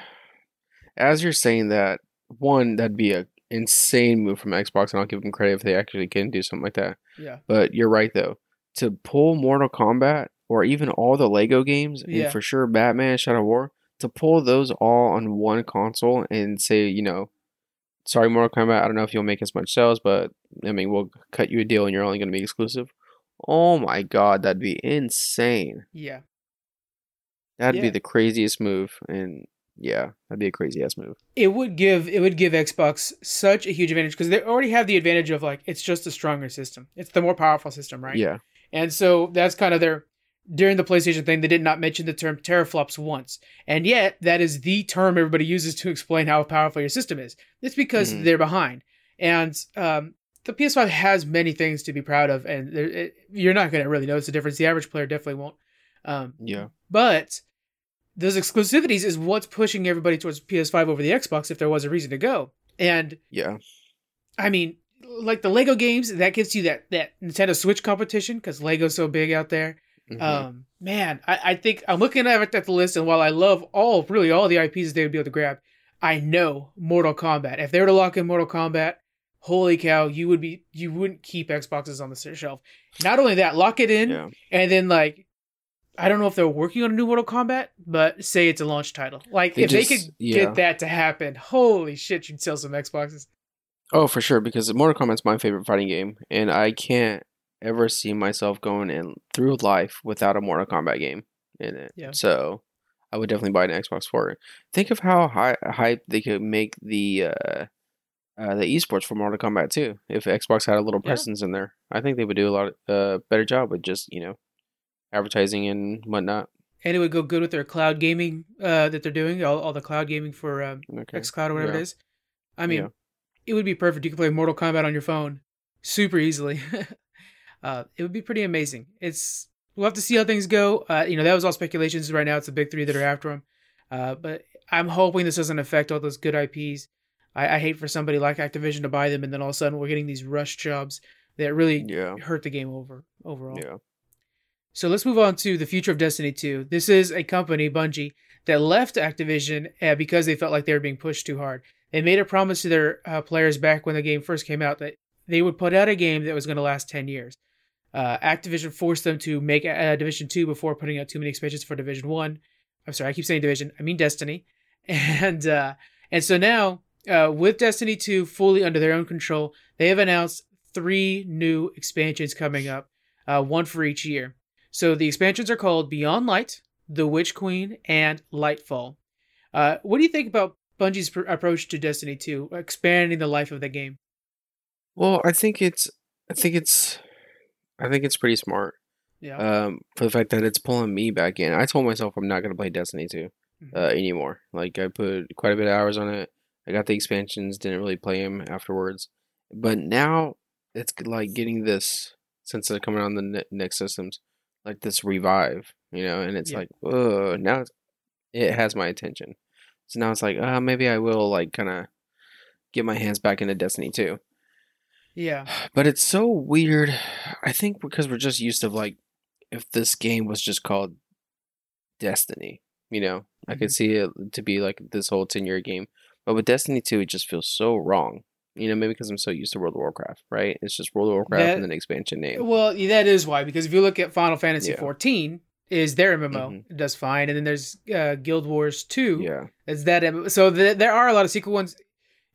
As you're saying that, one, that'd be a insane move from Xbox, and I'll give them credit if they actually can do something like that. Yeah. But you're right though. To pull Mortal Kombat or even all the Lego games, Yeah. and for sure Batman, Shadow War, to pull those all on one console and say, you know, sorry Mortal Kombat, I don't know if you'll make as much sales, but I mean we'll cut you a deal and you're only gonna be exclusive. Oh my god, that'd be insane. Yeah. That'd be the craziest move and yeah, that'd be a crazy ass move. it would give it would give Xbox such a huge advantage because they already have the advantage of like it's just a stronger system. It's the more powerful system, right? Yeah. And so that's kind of their during the PlayStation thing, they did not mention the term teraflops once. And yet that is the term everybody uses to explain how powerful your system is. It's because Mhm. they're behind. And um, the PS5 has many things to be proud of, and there, it, you're not going to really notice the difference. The average player definitely won't. Um, Yeah. but those exclusivities is what's pushing everybody towards PS5 over the Xbox if there was a reason to go. And Yeah. I mean, like the Lego games, that gives you that that Nintendo Switch competition because Lego's so big out there. Mhm. Um, man, I, I think I'm looking at, at the list, and while I love all really all the IPs they would be able to grab, I know Mortal Kombat. If they were to lock in Mortal Kombat, holy cow, you would be you wouldn't keep Xboxes on the shelf. Not only that, lock it in, yeah. and then like I don't know if they're working on a new Mortal Kombat, but say it's a launch title. Like They if they could yeah. get that to happen, holy shit, you'd sell some Xboxes. Oh, for sure, because Mortal Kombat's my favorite fighting game, and I can't ever see myself going in through life without a Mortal Kombat game in it. Yeah. So I would definitely buy an Xbox for it. Think of how high hype they could make the uh, uh, the esports for Mortal Kombat too. If Xbox had a little Yeah. presence in there, I think they would do a lot uh, better job with just you know advertising and whatnot. And it would go good with their cloud gaming uh, that they're doing, all, all the cloud gaming for um, Okay. xCloud or whatever Yeah. it is. I mean, Yeah. it would be perfect. You could play Mortal Kombat on your phone super easily. [laughs] uh, it would be pretty amazing. It's we'll have to see how things go. Uh, you know, that was all speculations. Right now, it's the big three that are after him. Uh, but I'm hoping this doesn't affect all those good IPs. I, I hate for somebody like Activision to buy them, and then all of a sudden we're getting these rush jobs that really Yeah. hurt the game over overall. Yeah. So let's move on to the future of Destiny 2. This is a company, Bungie, that left Activision uh, because they felt like they were being pushed too hard. They made a promise to their uh, players back when the game first came out that they would put out a game that was going to last 10 years. Uh, Activision forced them to make uh, Division 2 before putting out too many expansions for Division 1. I'm sorry, I keep saying Division, I mean Destiny. [laughs] And uh, and so now, uh, with Destiny 2 fully under their own control, they have announced three new expansions coming up, uh, one for each year. So the expansions are called Beyond Light, The Witch Queen, and Lightfall. Uh, what do you think about Bungie's pr- approach to Destiny 2, expanding the life of the game? Well, I think it's I think it's I think it's pretty smart. Yeah. Um, for the fact that it's pulling me back in. I told myself I'm not gonna play Destiny 2 Mhm. uh, anymore. Like I put quite a bit of hours on it. I got the expansions, didn't really play them afterwards. But now it's like getting this since they're coming on the ne- next systems, like this revive, you know, and it's Yeah. like, oh, now it has my attention. So now it's like, uh, maybe I will like kind of get my hands back into Destiny 2. Yeah. But it's so weird. I think because we're just used to like, if this game was just called Destiny, you know, I could Mhm. see it to be like this whole 10 year game. But with Destiny 2, it just feels so wrong. You know, maybe because I'm so used to World of Warcraft, right? It's just World of Warcraft That- and then expansion name. Well, that is why because if you look at Final Fantasy Yeah. 14 is their MMO Mhm. it does fine and then there's uh, Guild Wars 2 Yeah. is that MMO. so th- there are a lot of sequel ones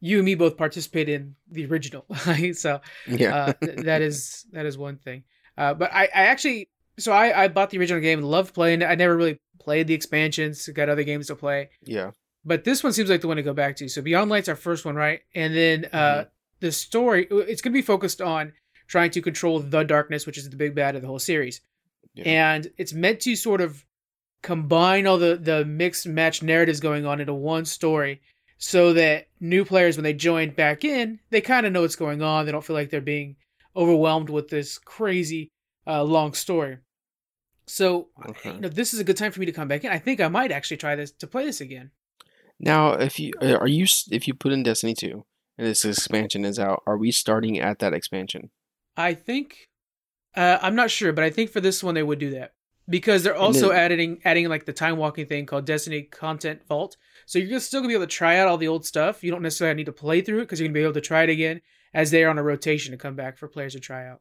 you and me both participate in the original [laughs] so Yeah. uh, th- that is that is one thing uh, but I, I actually so I, I bought the original game loved playing it I never really played the expansions got other games to play yeah. but this one seems like the one to go back to. So Beyond Light's our first one, right? And then uh, the story it's going to be focused on trying to control the darkness, which is the big bad of the whole series, Yeah. and it's meant to sort of combine all the the mixed match narratives going on into one story, so that new players when they join back in, they kind of know what's going on. They don't feel like they're being overwhelmed with this crazy uh, long story. So Okay. you know, this is a good time for me to come back in. I think I might actually try this to play this again. Now, if you uh, are you if you put in Destiny 2 and this expansion is out, are we starting at that expansion? I think uh, I'm not sure, but I think for this one they would do that because they're also then- adding adding like the time walking thing called Destiny Content Vault. So you're still gonna be able to try out all the old stuff. You don't necessarily need to play through it because you're gonna be able to try it again as they are on a rotation to come back for players to try out.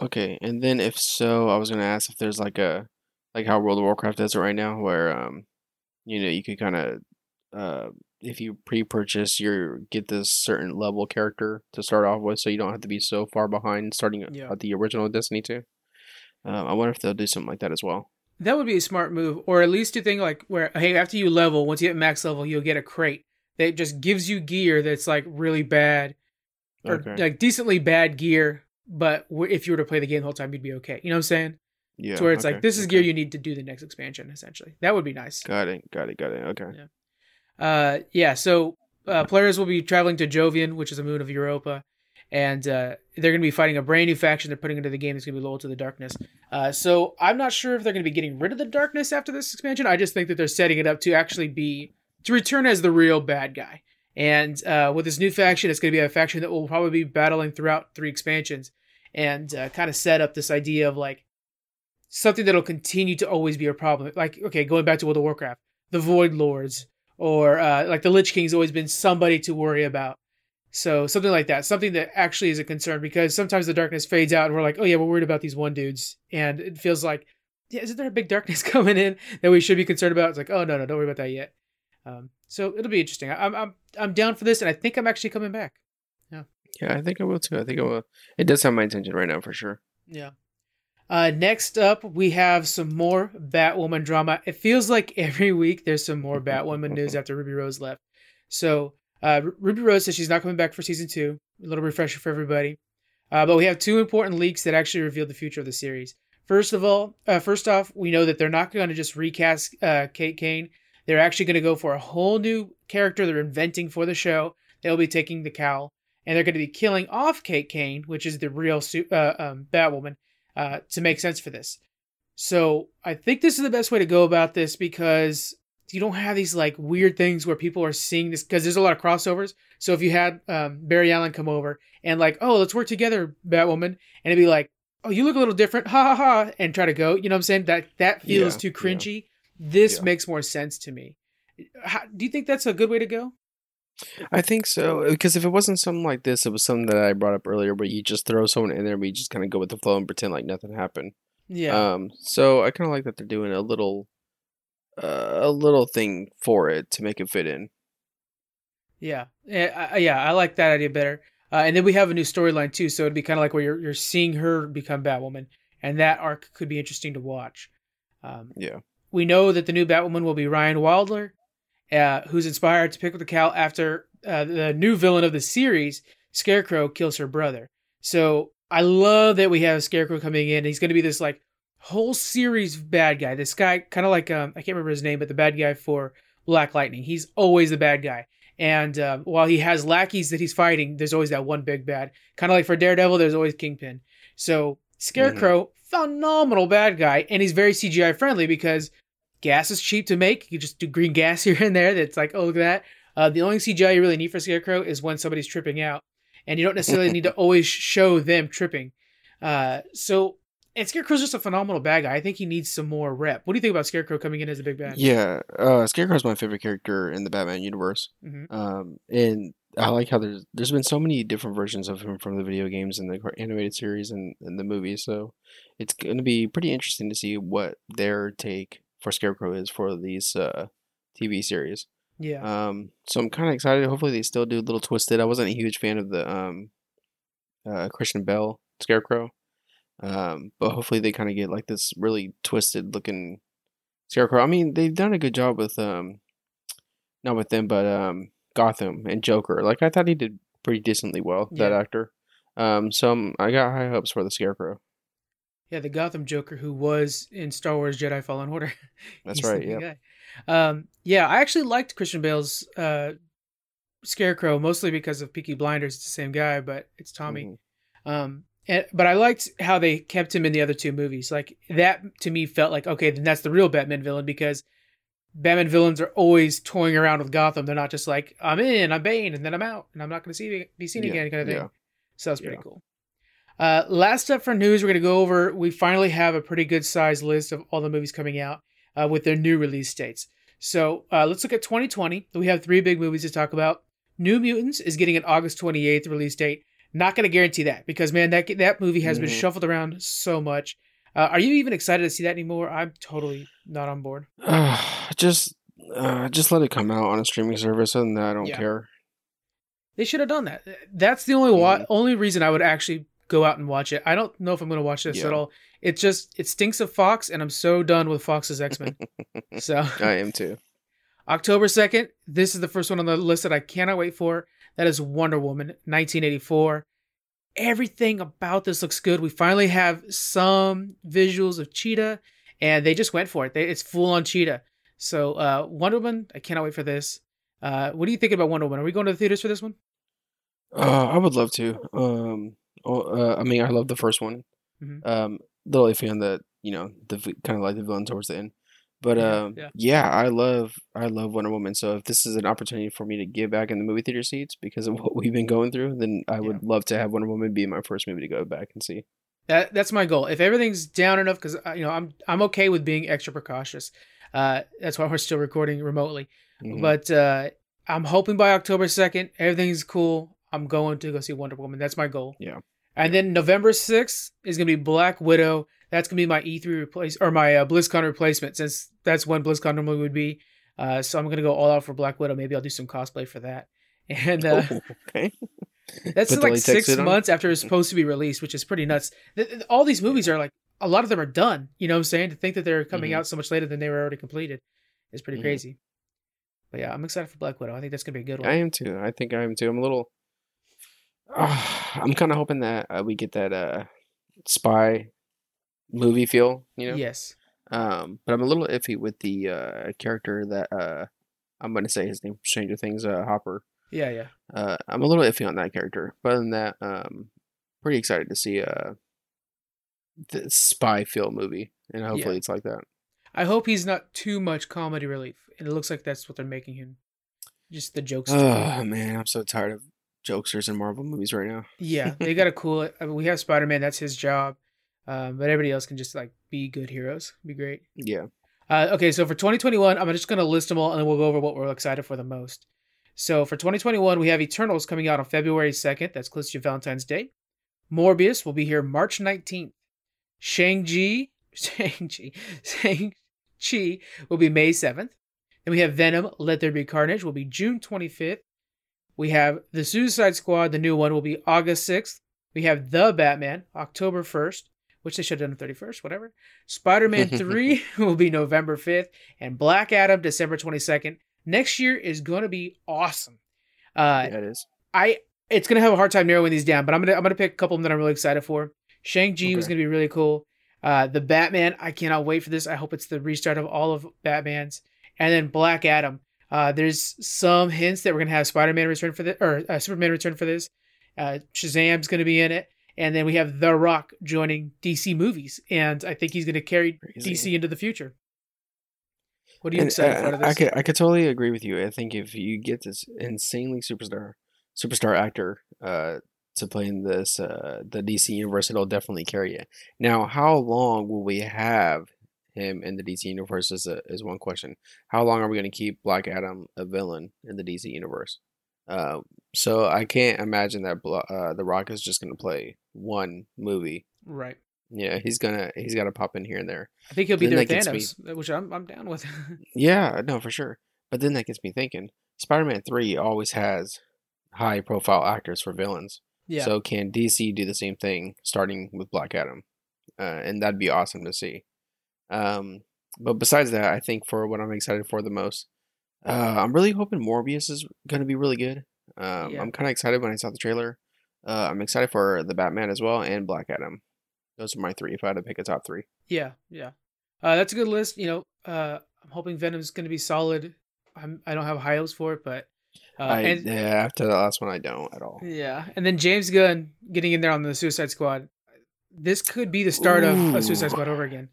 Okay, and then if so, I was gonna ask if there's like a like how World of Warcraft does it right now, where um, you know, you can kind of uh, if you pre-purchase, you get this certain level character to start off with, so you don't have to be so far behind starting Yeah. at the original Destiny 2. Um, I wonder if they'll do something like that as well. That would be a smart move, or at least to think like where hey, after you level, once you hit max level, you'll get a crate that just gives you gear that's like really bad or Okay. like decently bad gear. But if you were to play the game the whole time, you'd be okay. You know what I'm saying? Yeah. to where it's okay, like this is okay. gear you need to do the next expansion essentially that would be nice Got it. Got it. Got it. Okay. uh yeah so uh, players will be traveling to jovian which is a moon of europa and uh, they're going to be fighting a brand new faction they're putting into the game that's going to be loyal to the darkness uh, so i'm not sure if they're going to be getting rid of the darkness after this expansion i just think that they're setting it up to actually be to return as the real bad guy and uh, with this new faction it's going to be a faction that will probably be battling throughout three expansions and uh, kind of set up this idea of like something that'll continue to always be a problem. Like, okay, going back to World of Warcraft, the Void Lords, or uh, like the Lich King's always been somebody to worry about. So something like that, something that actually is a concern because sometimes the darkness fades out and we're like, oh yeah, we're worried about these one dudes, and it feels like, yeah, isn't there a big darkness [laughs] coming in that we should be concerned about? It's like, oh no, no, don't worry about that yet. Um, so it'll be interesting. I'm I'm I'm down for this, and I think I'm actually coming back. Yeah. Yeah, I think I will too. I think I will. It does have my attention right now for sure. Yeah. Uh, next up, we have some more Batwoman drama. It feels like [laughs] every week there's some more Batwoman news [laughs] after Ruby Rose left. So, uh, Ruby Rose says she's not coming back for season two. A little refresher for everybody. Uh, but we have two important leaks that actually reveal the future of the series. First of all, uh, first off, we know that they're not going to just recast uh, Kate Kane. They're actually going to go for a whole new character they're inventing for the show. They'll be taking the cowl, and they're going to be killing off Kate Kane, which is the real uh, um, Batwoman, uh, to make sense for this. So I think this is the best way to go about this because you don't have these like weird things where people are seeing this because there's a lot of crossovers. So if you had um, Barry Allen come over and like, oh, let's work together, Batwoman, and it'd be like, oh, you look a little different, ha ha ha, and try to go. You know what I'm saying? That that feels Yeah, too yeah. cringy. This Yeah. makes more sense to me. How, do you think that's a good way to go? I think so because if it wasn't something like this, it was something that I brought up earlier, where you just throw someone in there, but you just kind of go with the flow and pretend like nothing happened. Yeah. Um, so I kind of like that they're doing a little, uh, a little thing for it to make it fit in. Yeah, yeah, I, yeah. I like that idea better. Uh, and then we have a new storyline too, so it'd be kind of like where you're you're seeing her become Batwoman, and that arc could be interesting to watch. Um, Yeah. we know that the new Batwoman will be Ryan Wilder, uh, who's inspired to pick up the cowl after uh, the new villain of the series, Scarecrow, kills her brother. So I love that we have Scarecrow coming in. He's going to be this like whole series bad guy. This guy, kind of like um, I can't remember his name, but the bad guy for Black Lightning. He's always the bad guy. And uh, while he has lackeys that he's fighting, there's always that one big bad. Kind of like for Daredevil, there's always Kingpin. So Scarecrow, mm-hmm. phenomenal bad guy, and he's very CGI friendly because gas is cheap to make. You just do green [laughs] gas here and there. That's like, oh look at that. Uh, the only CGI you really need for Scarecrow is when somebody's tripping out, and you don't necessarily need to [laughs] always show them tripping. Uh, so and Scarecrow's just a phenomenal bad guy. I think he needs some more rep. What do you think about Scarecrow coming in as a big bad? Yeah, uh, Scarecrow's my favorite character in the Batman universe. Mm-hmm. Um, and I like how there's there's been so many different versions of him from the video games and the animated series and, and the movies. So it's going to be pretty interesting to see what their take for Scarecrow is for these uh, TV series. Yeah. Um. So I'm kind of excited. Hopefully they still do a little twisted. I wasn't a huge fan of the um, uh, Christian Bale Scarecrow. Um, but hopefully they kind of get like this really twisted looking Scarecrow. I mean, they've done a good job with um, not with them, but um, Gotham and Joker. Like I thought he did pretty decently well. Yeah. That actor. Um, so I'm, I got high hopes for the Scarecrow. Yeah, the Gotham Joker who was in Star Wars Jedi Fallen Order. [laughs] That's right. Yeah. Um, yeah, I actually liked Christian Bale's uh, Scarecrow mostly because of Peaky Blinders. It's the same guy, but it's Tommy. Mm-hmm. Um, and, but I liked how they kept him in the other two movies. Like that to me felt like okay, then that's the real Batman villain because Batman villains are always toying around with Gotham. They're not just like I'm in, I'm Bane, and then I'm out, and I'm not going to see be seen yeah, again, kind of thing. Yeah. So that's pretty yeah. cool. Uh, last up for news, we're going to go over. We finally have a pretty good size list of all the movies coming out uh, with their new release dates. So uh, let's look at 2020. We have three big movies to talk about. New Mutants is getting an August 28th release date. Not going to guarantee that because man, that that movie has mm-hmm. been shuffled around so much. Uh, are you even excited to see that anymore? I'm totally not on board. Uh, [sighs] just, uh, just let it come out on a streaming service, and I don't yeah. care. They should have done that. That's the only mm-hmm. only reason I would actually go out and watch it. I don't know if I'm going to watch this yeah. at all. It just it stinks of Fox, and I'm so done with Fox's X Men. [laughs] so I am too. [laughs] October second. This is the first one on the list that I cannot wait for. That is Wonder Woman 1984. Everything about this looks good. We finally have some visuals of Cheetah, and they just went for it. They, it's full on Cheetah. So uh, Wonder Woman, I cannot wait for this. Uh, what do you think about Wonder Woman? Are we going to the theaters for this one? Uh, I would love to. Um, uh, I mean, I love the first one. Mm-hmm. Um, little iffy on the, you know, the kind of like the villain towards the end. But yeah, um, yeah. yeah, I love I love Wonder Woman. So if this is an opportunity for me to get back in the movie theater seats because of [laughs] what we've been going through, then I would yeah. love to have Wonder Woman be my first movie to go back and see. That that's my goal. If everything's down enough, because uh, you know I'm I'm okay with being extra precautious. Uh, that's why we're still recording remotely. Mm-hmm. But uh, I'm hoping by October second, everything's cool. I'm going to go see Wonder Woman. That's my goal. Yeah. And then November 6th is going to be Black Widow. That's going to be my E3 replace or my uh, BlizzCon replacement since that's when BlizzCon normally would be. Uh, so I'm going to go all out for Black Widow. Maybe I'll do some cosplay for that. [laughs] And uh, oh, okay. [laughs] that's like six months after it's supposed to be released, which is pretty nuts. All these movies are like, a lot of them are done. You know what I'm saying? To think that they're coming mm-hmm. out so much later than they were already completed is pretty mm-hmm. crazy. But yeah, I'm excited for Black Widow. I think that's going to be a good one. I am too. I think I am too. I'm a little uh, [sighs] I'm kind of hoping that uh, we get that uh spy movie feel, you know. Yes. Um, but I'm a little iffy with the uh character that uh I'm gonna say his name Stranger Things uh Hopper. Yeah, yeah. Uh, I'm a little iffy on that character, but other than that, um, pretty excited to see uh the spy feel movie, and hopefully yeah. it's like that. I hope he's not too much comedy relief, and it looks like that's what they're making him. Just the jokes. Oh man, I'm so tired of jokesters in Marvel movies right now. yeah, they [laughs] got to cool it. I mean, we have Spider Man; that's his job. Um, but everybody else can just like be good heroes. Be great. Yeah. Uh, okay, so for 2021, I'm just gonna list them all, and then we'll go over what we're excited for the most. So for 2021, we have Eternals coming out on February 2nd. That's close to Valentine's Day. Morbius will be here March 19th. Shang-Chi, [laughs] Shang-Chi, Shang-Chi will be May 7th. Then we have Venom, Let There Be Carnage will be June 25th. We have The Suicide Squad, the new one will be August 6th. We have The Batman, October 1st. Which they should have done the 31st, whatever. Spider Man [laughs] 3 [laughs] will be November 5th, and Black Adam December 22nd. Next year is going to be awesome. Uh, yeah, it is. I it's gonna have a hard time narrowing these down, but I'm gonna I'm gonna pick a couple of them that I'm really excited for. Shang Chi was gonna be really cool. Uh, the Batman, I cannot wait for this. I hope it's the restart of all of Batman's, and then Black Adam. Uh, there's some hints that we're gonna have Spider-Man return for this, or uh, Superman return for this. Uh, Shazam's gonna be in it, and then we have The Rock joining DC movies, and I think he's gonna carry Crazy. DC into the future. What are you excited uh? I could I could totally agree with you. I think if you get this insanely superstar superstar actor uh to play in this uh the DC universe, it'll definitely carry it. Now, how long will we have him in the DC universe is a, is one question. How long are we going to keep Black Adam a villain in the DC universe? Uh, so I can't imagine that uh, the Rock is just going to play one movie. right. Yeah, he's gonna he's got to pop in here and there. I think he'll be Then there gets me- Thanos, which I'm I'm down with. [laughs] Yeah, no, for sure. But then that gets me thinking. Spider-Man 3 always has high profile actors for villains. yeah. So can DC do the same thing starting with Black Adam? Uh, and that'd be awesome to see. Um, but besides that, I think for what I'm excited for the most, uh, I'm really hoping Morbius is going to be really good. Um, Yeah. I'm kind of excited when I saw the trailer. Uh, I'm excited for the Batman as well and Black Adam. Those are my three. If I had to pick a top three, Yeah, yeah. Uh, that's a good list. You know, uh, I'm hoping Venom's going to be solid. I'm I don't have high hopes for it, but uh, I and, yeah, after the last one, I don't at all. yeah, and then James Gunn getting in there on the Suicide Squad. This could be the start of a Suicide Squad over again.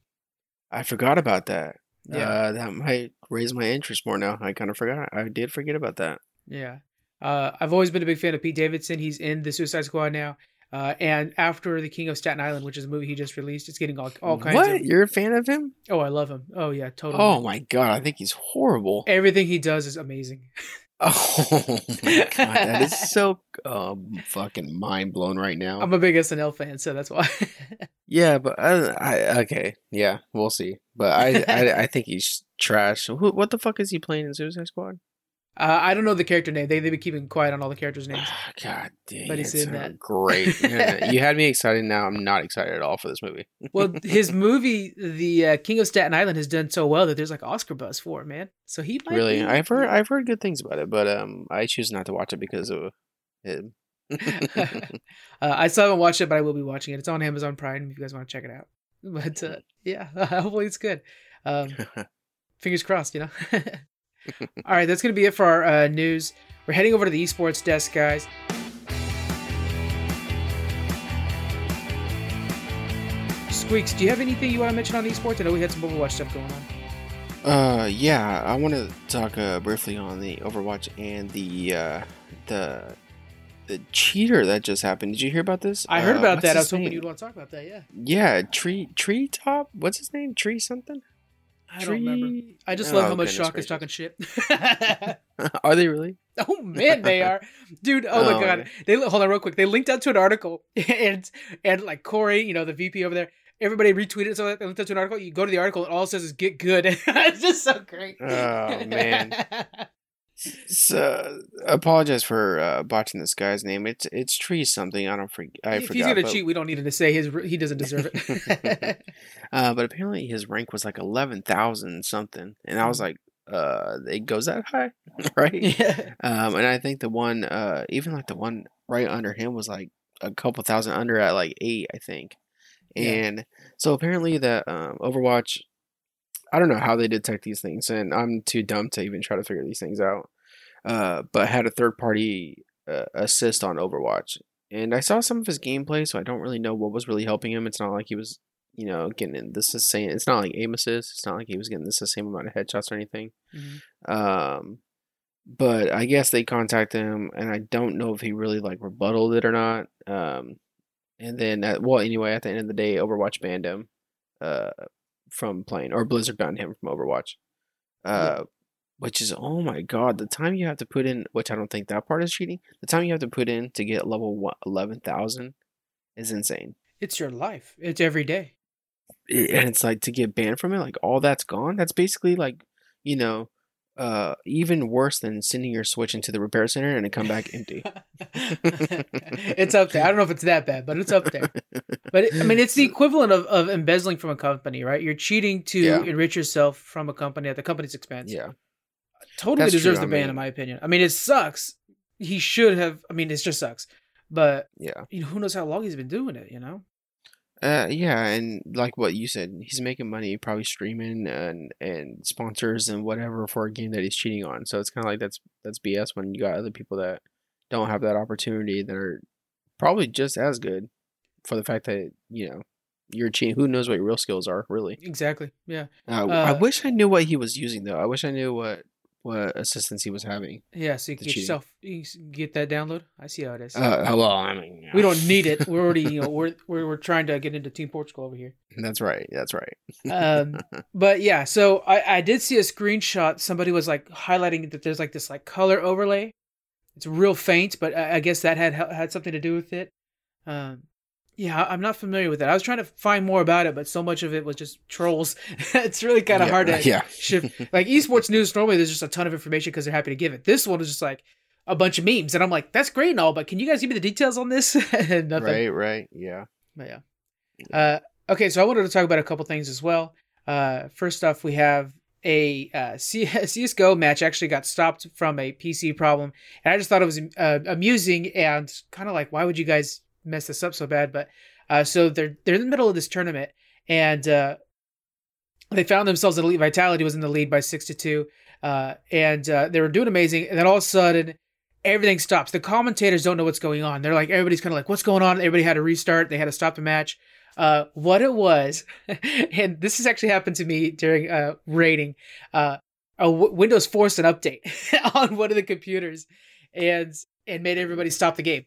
I forgot about that. Yeah. Uh, that might raise my interest more now. I kind of forgot. I did forget about that. Yeah. Uh, I've always been a big fan of Pete Davidson. He's in the Suicide Squad now. Uh, and after the King of Staten Island, which is a movie he just released, it's getting all, all kinds what? of. You're a fan of him? Oh, I love him. Oh yeah, totally. Oh my god, I think he's horrible. Everything he does is amazing. [laughs] [laughs] Oh my god, that is [laughs] so um, fucking mind blown right now. I'm a big SNL fan, so that's why. [laughs] yeah, but I, I okay, yeah, we'll see. But I, I, I think he's trash. Who, what the fuck is he playing in Suicide Squad? Uh, I don't know the character name. They they've been keeping quiet on all the characters' names. God damn, But he's in that. Great. [laughs] You had me excited. Now I'm not excited at all for this movie. [laughs] Well, his movie, The uh, King of Staten Island, has done so well that there's like Oscar buzz for it, man. So he might really, be- I've heard I've heard good things about it, but um, I choose not to watch it because of him. [laughs] uh, I still haven't watched it, but I will be watching it. It's on Amazon Prime if you guys want to check it out. But uh, yeah, hopefully it's good. Um, fingers crossed, you know. [laughs] All right, that's gonna be it for our uh, news. We're heading over to the esports desk, guys. Squeaks, do you have anything you want to mention on esports? I know we had some Overwatch stuff going on. Uh, yeah, I want to talk uh, briefly on the Overwatch and the uh, the the cheater that just happened. Did you hear about this? I heard Uh, about what's that. I was hoping name? you'd want to talk about that. Yeah, Yeah, tree tree top. What's his name? Tree something. I don't remember. I just Oh, love how much Shock is talking shit. [laughs] [laughs] Are they really? Oh man, they are, [laughs] dude. Oh, my Oh, god, man. they hold on real quick. They linked out to an article, and and like Corey, you know, the VP over there, everybody retweeted. So they linked out to an article. You go to the article, and all it says is "get good." it's just so great. Oh, man. So apologize for uh, botching this guy's name. It's it's tree something. I don't forget. I if forgot. he's gonna but- cheat, we don't need him to say his. He doesn't deserve it. [laughs] uh, but apparently his rank was like eleven thousand something, and I was Mm. like, uh, it goes that high, [laughs] right? [laughs] yeah. Um, and I think the one, uh, even like the one right under him was like a couple thousand under at like eight, I think. Yeah. And so apparently that um, Overwatch, I don't know how they detect these things, and I'm too dumb to even try to figure these things out. Uh, but had a third party uh, assist on Overwatch, and I saw some of his gameplay, so I don't really know what was really helping him. It's not like he was, you know, getting this is saying it's not like aim assist. It's not like he was getting this the same amount of headshots or anything. Mhm. Um, but I guess they contacted him, and I don't know if he really like rebutted it or not. Um, and then, at, well, anyway, at the end of the day, Overwatch banned him, uh, from playing, or Blizzard banned him from Overwatch. Uh, which is oh my god, the time you have to put in, which I don't think that part is cheating. The time you have to put in to get level one- eleven thousand is insane. It's your life. It's every day. And it's like to get banned from it, like all that's gone. That's basically like, you know, uh, even worse than sending your Switch into the repair center and it come back empty. [laughs] it's up there. I don't know if it's that bad, but it's up there. [laughs] But it, I mean, it's the equivalent of, of embezzling from a company, right? You're cheating to Yeah. enrich yourself from a company at the company's expense. yeah, totally That's deserves true, the I ban, in my opinion. I mean, it sucks. He should have. I mean, it just sucks. But yeah, you know, who knows how long he's been doing it? You know. Uh, yeah, and like what you said, he's making money probably streaming and and sponsors and whatever for a game that he's cheating on. So it's kind of like that's that's BS when you got other people that don't have that opportunity that are probably just as good for the fact that you know you're cheating. Who knows what your real skills are really? Exactly. Yeah. Uh, I Uh, wish I knew what he was using though. I wish I knew what what assistance he was having. Yeah. So you can get cheating. yourself you can get that download. I see how it is. Uh, well, I mean, we don't need it. We're already, you know, [laughs] we're we're, we're trying to get into Team Portugal over here. That's right. That's right. Um, [laughs] but yeah, so I, I did see a screenshot. Somebody was like highlighting that there's like this like color overlay. It's real faint, but I, I guess that had had something to do with it. Um, yeah, I'm not familiar with it. I was trying to find more about it, but so much of it was just trolls. [laughs] it's really kind of Yeah, hard to yeah. shift. Like esports news, normally there's just a ton of information because they're happy to give it. This one is just like a bunch of memes, and I'm like, that's great and all, but can you guys give me the details on this? [laughs] nothing. Right. Right. Yeah. But yeah. Uh, okay, so I wanted to talk about a couple things as well. Uh, first off, we have a uh, C- [laughs] CS:GO match actually got stopped from a PC problem, and I just thought it was uh, amusing and kind of like, why would you guys mess this up so bad? But uh, so they're they're in the middle of this tournament, and uh, they found themselves in lead. Vitality was in the lead by six to two, uh, and uh, they were doing amazing. And then all of a sudden, everything stops. The commentators don't know what's going on. They're like, everybody's kind of like, what's going on? Everybody had to restart. They had to stop the match. Uh, what it was, [laughs] and this has actually happened to me during uh, rating. A w- Windows forced an update [laughs] on one of the computers, and and made everybody stop the game.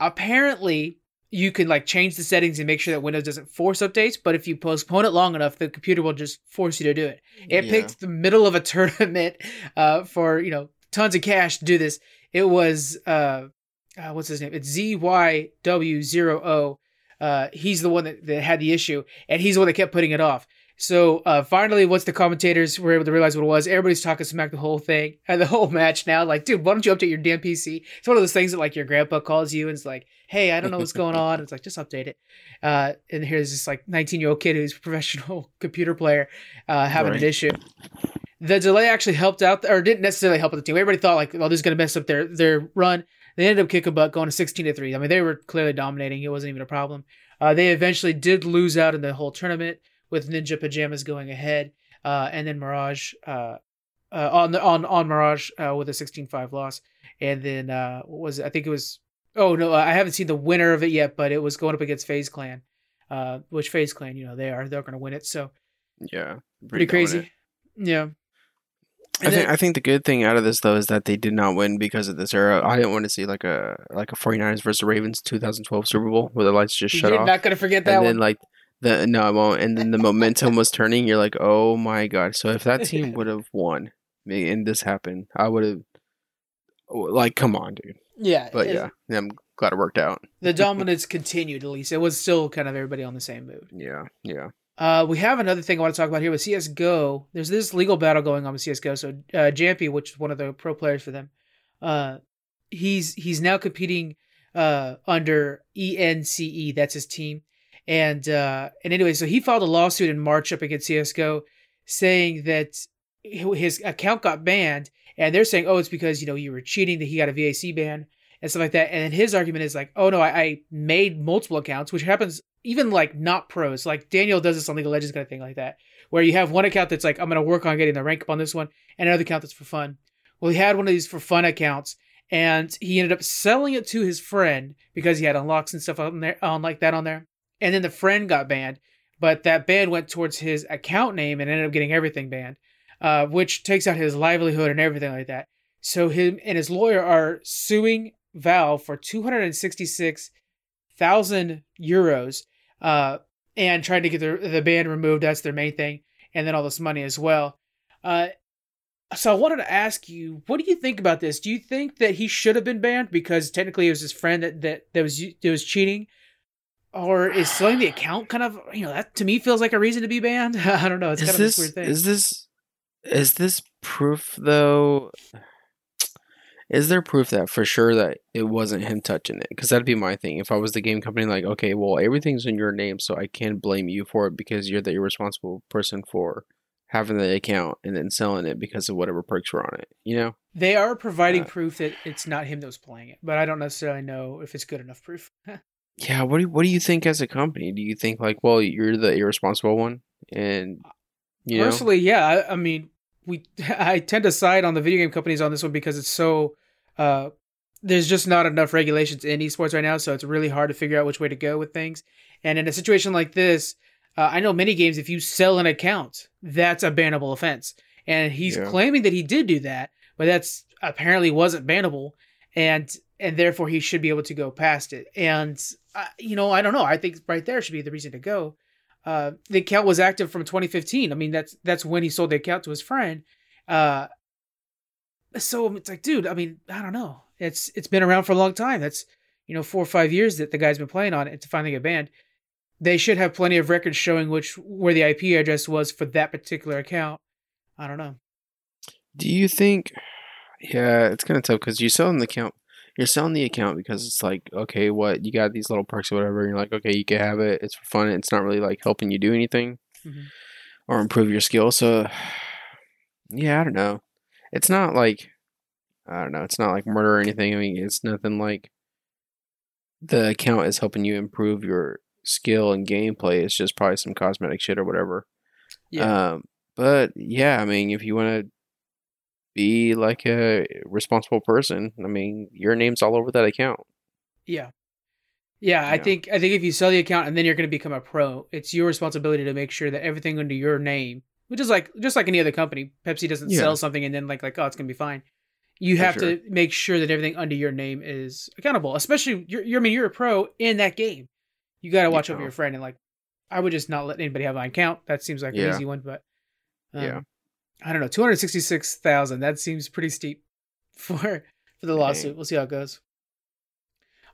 Apparently, you can like change the settings and make sure that Windows doesn't force updates. But if you postpone it long enough, the computer will just force you to do it. It Yeah. picked the middle of a [laughs] tournament uh, for you know tons of cash to do this. It was uh, uh what's his name? It's ZywOo. Uh, he's the one that, that had the issue, and he's the one that kept putting it off. So uh, finally, once the commentators were able to realize what it was, everybody's talking smack the whole thing and [laughs] the whole match now. Like, dude, why don't you update your damn PC? It's one of those things that like your grandpa calls you and it's like, hey, I don't know what's going [laughs] on. It's like just update it. Uh, and here's this like 19 year old kid who's a [laughs] professional computer player uh, having Right. an issue. The delay actually helped out, or didn't necessarily help out the team. Everybody thought like, oh, this is gonna mess up their their run. They ended up kicking butt, going to 16 to three. I mean, they were clearly dominating. It wasn't even a problem. Uh, they eventually did lose out in the whole tournament with Ninja Pajamas going ahead, uh, and then Mirage uh, uh, on the on on Mirage uh, with a 16-5 loss, and then uh, what was it? I think it was. Oh no, I haven't seen the winner of it yet, but it was going up against FaZe Clan, uh, which FaZe Clan, you know, they are they're going to win it. So Yeah. pretty crazy. dominant. Yeah. I think I think the good thing out of this though is that they did not win because of this era. I didn't want to see like a like a 49ers versus Ravens 2012 Super Bowl where the lights just shut You're off. not going to forget that and one. then like the no, I won't. And then the momentum was turning. You're like, oh my god! So if that team would have won, and this happened, I would have. Like, come on, dude. yeah. But yeah, I'm glad it worked out. The dominance continued, at least. It was still kind of everybody on the same mood. Yeah, yeah. Uh, we have another thing I want to talk about here with CSGO. There's this legal battle going on with CSGO. So uh, Jamppi, which is one of the pro players for them, uh, he's he's now competing uh, under ENCE. That's his team. And uh, and anyway, so he filed a lawsuit in March up against CSGO, saying that his account got banned, and they're saying, oh, it's because you know you were cheating that he got a VAC ban and stuff like that. And his argument is like, oh no, I, I made multiple accounts, which happens even like not pros. Like Daniel does this on League of Legends kind of thing like that, where you have one account that's like, I'm gonna work on getting the rank up on this one, and another account that's for fun. Well, he had one of these for fun accounts, and he ended up selling it to his friend because he had unlocks and stuff on there, on like that on there. And then the friend got banned, but that ban went towards his account name and ended up getting everything banned, uh, which takes out his livelihood and everything like that. So him and his lawyer are suing Valve for two hundred and sixty-six thousand euros, uh, and trying to get the the ban removed. That's their main thing, and then all this money as well. Uh, so I wanted to ask you, what do you think about this? Do you think that he should have been banned because technically it was his friend that that, that was that was cheating, or is selling the account kind of you know that to me feels like a reason to be banned? [laughs] I don't know. It's is kind this of this weird thing. is this Is this proof though? Is there proof that for sure that it wasn't him touching it? Because that'd be my thing. If I was the game company, like, okay, well, everything's in your name, so I can't blame you for it because you're the irresponsible person for having the account and then selling it because of whatever perks were on it. You know? They are providing Uh, proof that it's not him that was playing it, but I don't necessarily know if it's good enough proof. [laughs] Yeah. What do you, What do you think as a company? Do you think like, well, you're the irresponsible one, and you know, Personally, yeah. I, I mean, we [laughs] I tend to side on the video game companies on this one because it's so uh, there's just not enough regulations in esports right now, so it's really hard to figure out which way to go with things. And in a situation like this, uh, I know many games if you sell an account, that's a bannable offense, and he's Yeah. claiming that he did do that, but that's apparently wasn't bannable, and and therefore he should be able to go past it. And you know, I don't know. I think right there should be the reason to go uh, the account was active from 2015. I mean, that's that's when he sold the account to his friend. Uh, so it's like, dude, I mean, I don't know. It's it's been around for a long time. That's you know four or five years that the guy's been playing on it to finally get banned. They should have plenty of records showing which where the IP address was for that particular account. I don't know. Do you think? Yeah, it's kind of tough because you're selling the account. You're selling the account because it's like, okay, what you got these little perks or whatever. And you're like, okay, you can have it. It's for fun. It's not really like helping you do anything Mhm. or improve your skill. So, yeah, I don't know. It's not like, I don't know. It's not like murder or anything. I mean, it's nothing like the account is helping you improve your skill and gameplay. It's just probably some cosmetic shit or whatever. Yeah, Um, but yeah, I mean, if you want to be like a responsible person, I mean, your name's all over that account. yeah, yeah. I think I think if you sell the account and then you're going to become a pro, it's your responsibility to make sure that everything under your name, which is like just like any other company, Pepsi doesn't Yeah. sell something and then like like oh it's going to be fine. You For have sure. to make sure that everything under your name is accountable. Especially you're, you're I mean you're a pro in that game. You got to watch over your friend and like I would just not let anybody have my account. That seems like an easy one, but um, Yeah. I don't know. Two hundred sixty six thousand. That seems pretty steep [laughs] for for the Dang. lawsuit. We'll see how it goes.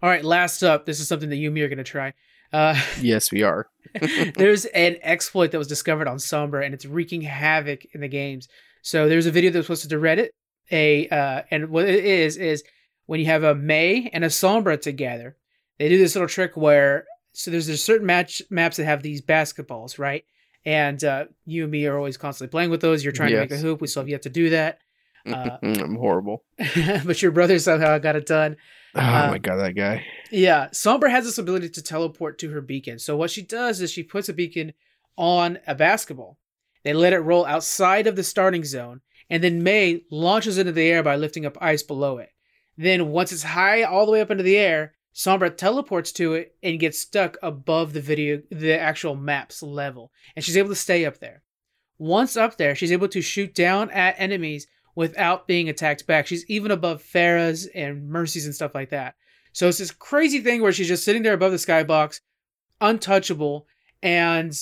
All right, last up. This is something that you and me are going to try. Uh, [laughs] Yes, we are. [laughs] there's an exploit that was discovered on Sombra, and it's wreaking havoc in the games. So there's a video that was posted to Reddit. A uh, and what it is is when you have a Mei and a Sombra together, they do this little trick where so there's there's certain match maps that have these basketballs, right? And uh, you and me are always constantly playing with those. You're trying to make a hoop. We still have yet to do that, [laughs] Uh, I'm horrible. [laughs] but your brother somehow got it done. [sighs] Oh uh, my god, that guy. Yeah, Sombra has this ability to teleport to her beacon. So what she does is she puts a beacon on a basketball. They let it roll outside of the starting zone, and then Mei launches into the air by lifting up ice below it. Then once it's high all the way up into the air, Sombra teleports to it and gets stuck above the video the actual map's level. And she's able to stay up there. Once up there, she's able to shoot down at enemies without being attacked back. She's even above Pharah's and Mercy's and stuff like that. So it's this crazy thing where she's just sitting there above the skybox, untouchable, and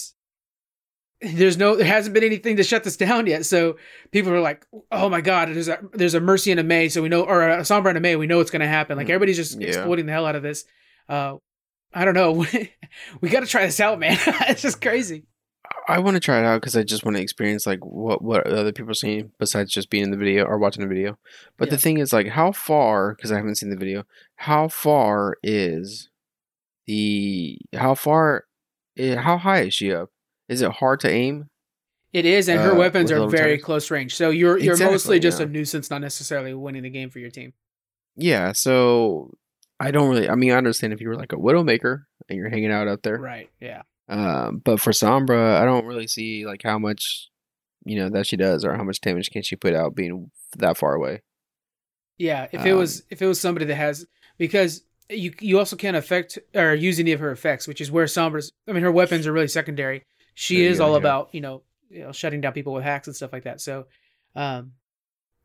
there's no there hasn't been anything to shut this down yet. So people are like, "Oh my god, there's a there's a Mercy and a Mei, so we know, or a Sombra and a Mei, we know what's going to happen." Like Mm, everybody's just yeah. exploiting the hell out of this. Uh, I don't know. [laughs] we got to try this out, man. [laughs] it's just crazy. I want to try it out because I just want to experience like what what other people are seeing besides just being in the video or watching the video. But the thing is, like, how far? Because I haven't seen the video. How far is the? How far? eh, How high is she up? Is it hard to aim? It is, and her Uh, weapons are very close range. So you're you're Exactly, mostly just yeah. a nuisance, not necessarily winning the game for your team. Yeah. So I don't really. I mean, I understand if you were like a widowmaker and you're hanging out out there. Right. Yeah. Um, but for Sombra, I don't really see like how much, you know, that she does or how much damage can she put out being that far away. Yeah, if it was Um, if it was somebody that has because you you also can't affect or use any of her effects, which is where Sombra's. I mean, her weapons are really secondary. She is all yeah. about you know you know shutting down people with hacks and stuff like that. So, um,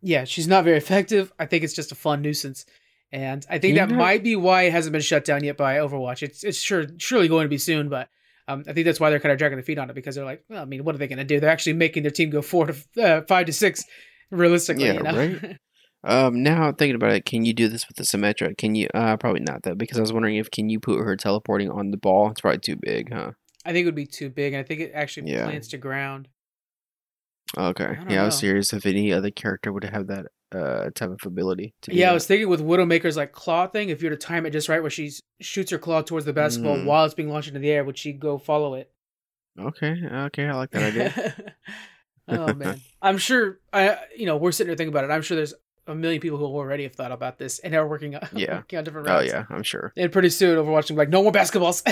yeah, she's not very effective. I think it's just a fun nuisance, and I think that know- might be why it hasn't been shut down yet by Overwatch. It's it's sure surely going to be soon, but. Um, I think that's why they're kind of dragging their feet on it because they're like, well, I mean, what are they going to do? They're actually making their team go four to uh, five to six, realistically. Yeah, you know? right. [laughs] Um, now thinking about it, can you do this with the Symmetra? Can you? Uh, probably not though, because I was wondering if can you put her teleporting on the ball? It's probably too big, huh? I think it would be too big, and I think it actually Yeah. plants to ground. Okay. I Yeah, I was serious if any other character would have that uh type of ability Yeah, I was thinking with Widowmaker's like claw thing, if you were to time it just right, where she shoots her claw towards the basketball Mm. while it's being launched into the air, would she go follow it? Okay, okay, I like that idea. [laughs] oh man, [laughs] I'm sure. I you know we're sitting here thinking about it. I'm sure there's a million people who already have thought about this and are working on [laughs] Yeah. working on different routes. oh yeah, I'm sure. And pretty soon, Overwatch will be like, no more basketballs.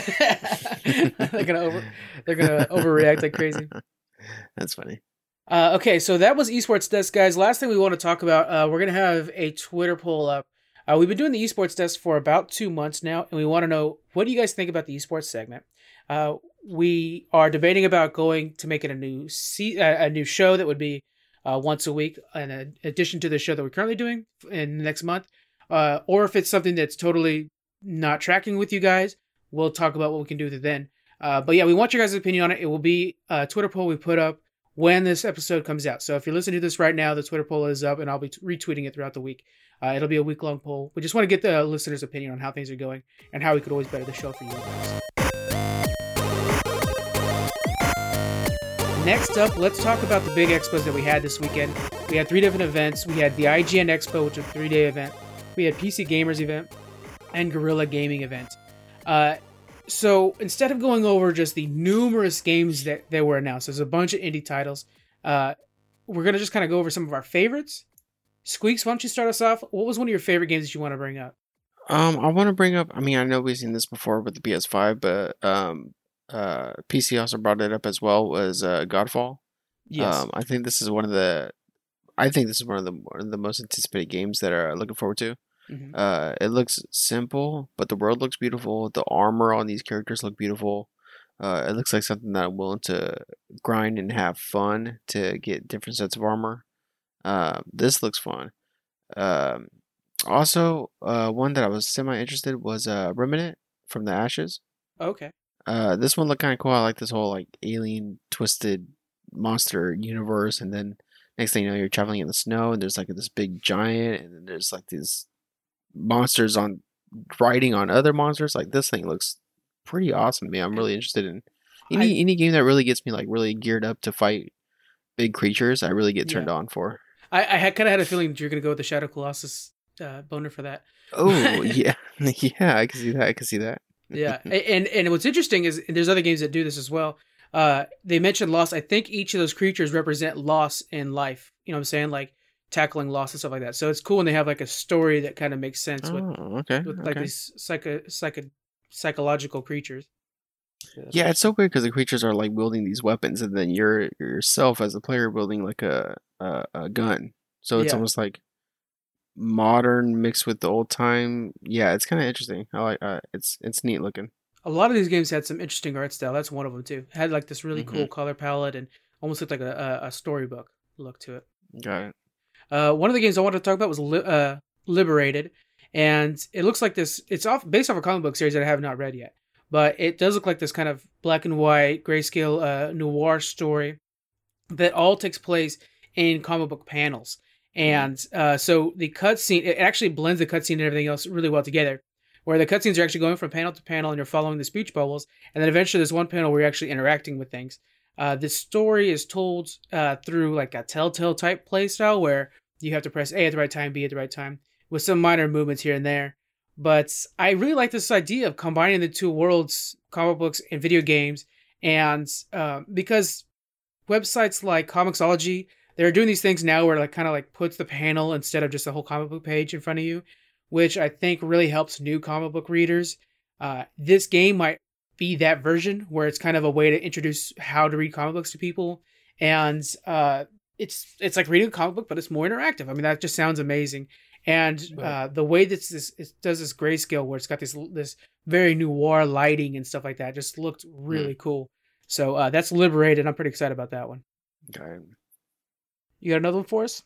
[laughs] they're gonna over, they're gonna overreact like crazy. [laughs] That's funny. Uh, okay, so that was esports desk, guys. Last thing we want to talk about, uh, we're gonna have a Twitter poll up. Uh, we've been doing the esports desk for about two months now, and we want to know what do you guys think about the esports segment. Uh, we are debating about going to make it a new se- uh, a new show that would be uh, once a week, in addition to the show that we're currently doing in the next month, uh, or if it's something that's totally not tracking with you guys, we'll talk about what we can do with it then. Uh, but yeah, we want your guys' opinion on it. It will be a Twitter poll we put up when this episode comes out. So if you're listening to this right now, the Twitter poll is up, and I'll be t- retweeting it throughout the week. Uh, it'll be a week long poll. We just want to get the listeners' opinion on how things are going and how we could always better the show for you guys. Next up, let's talk about the big expos that we had this weekend. We had three different events. We had the IGN Expo, which is a three day event. We had PC Gamers event and Guerrilla Gaming event. Uh, so instead of going over just the numerous games that, that were announced, there's a bunch of indie titles. Uh, we're gonna just kind of go over some of our favorites. Squeaks, why don't you start us off? What was one of your favorite games that you want to bring up? Um, I want to bring up. I mean, I know we've seen this before with the PS5, but um, uh, PC also brought it up as well. Was uh, Godfall? Yes. Um, I think this is one of the. I think this is one of the one of the most anticipated games that are looking forward to. Mhm. Uh, it looks simple, but the world looks beautiful. The armor on these characters look beautiful. Uh, it looks like something that I'm willing to grind and have fun to get different sets of armor. Uh, this looks fun. Um, also, uh, one that I was semi interested was uh, Remnant from the Ashes. Okay. Uh, this one looked kind of cool. I like this whole like alien twisted monster universe, and then next thing you know, you're traveling in the snow, and there's like this big giant, and then there's like these monsters on riding on other monsters. Like this thing looks pretty awesome to me. I'm really interested in any any game that really gets me like really geared up to fight big creatures. I really get turned on for. I, I kind of had a feeling that you're gonna go with the Shadow Colossus uh, boner for that. Oh [laughs] yeah, [laughs] yeah, I can see that. I can see that. yeah [laughs] and and what's interesting is there's other games that do this as well uh they mentioned loss i think each of those creatures represent loss in life you know what i'm saying like tackling loss and stuff like that so it's cool when they have like a story that kind of makes sense with, Oh, okay. with like okay. these psycho psycho psychological creatures Yeah, it's so weird because the creatures are like wielding these weapons, and then you're yourself as a player wielding like a a, a gun. So it's Yeah. almost like modern mixed with the old time. Yeah, it's kind of interesting. I like uh, it's it's neat looking. a lot of these games had some interesting art style that's one of them too had like this really Mm-hmm. cool color palette and almost looked like a, a, a storybook look to it Got it. Uh, one of the games I wanted to talk about was Li- uh, Liberated, and it looks like this. It's off based off a comic book series that I have not read yet, but it does look like this kind of black and white grayscale uh, noir story that all takes place in comic book panels. And uh, so the cutscene it actually blends the cutscene and everything else really well together. Where the cutscenes are actually going from panel to panel, and you're following the speech bubbles, and then eventually there's one panel where you're actually interacting with things. Uh, the story is told uh, through like a telltale type playstyle where you have to press A at the right time, B at the right time, with some minor movements here and there. But I really like this idea of combining the two worlds, comic books and video games, and uh, because websites like Comixology, they're doing these things now where like kind of like puts the panel instead of just a whole comic book page in front of you, which I think really helps new comic book readers. Uh, this game might be that version where it's kind of a way to introduce how to read comic books to people, and uh, it's it's like reading a comic book, but it's more interactive. I mean, that just sounds amazing. And uh, the way that this it does this grayscale, where it's got this this very noir lighting and stuff like that, just looked really cool. So uh, that's liberated. I'm pretty excited about that one. It. You got another one for us?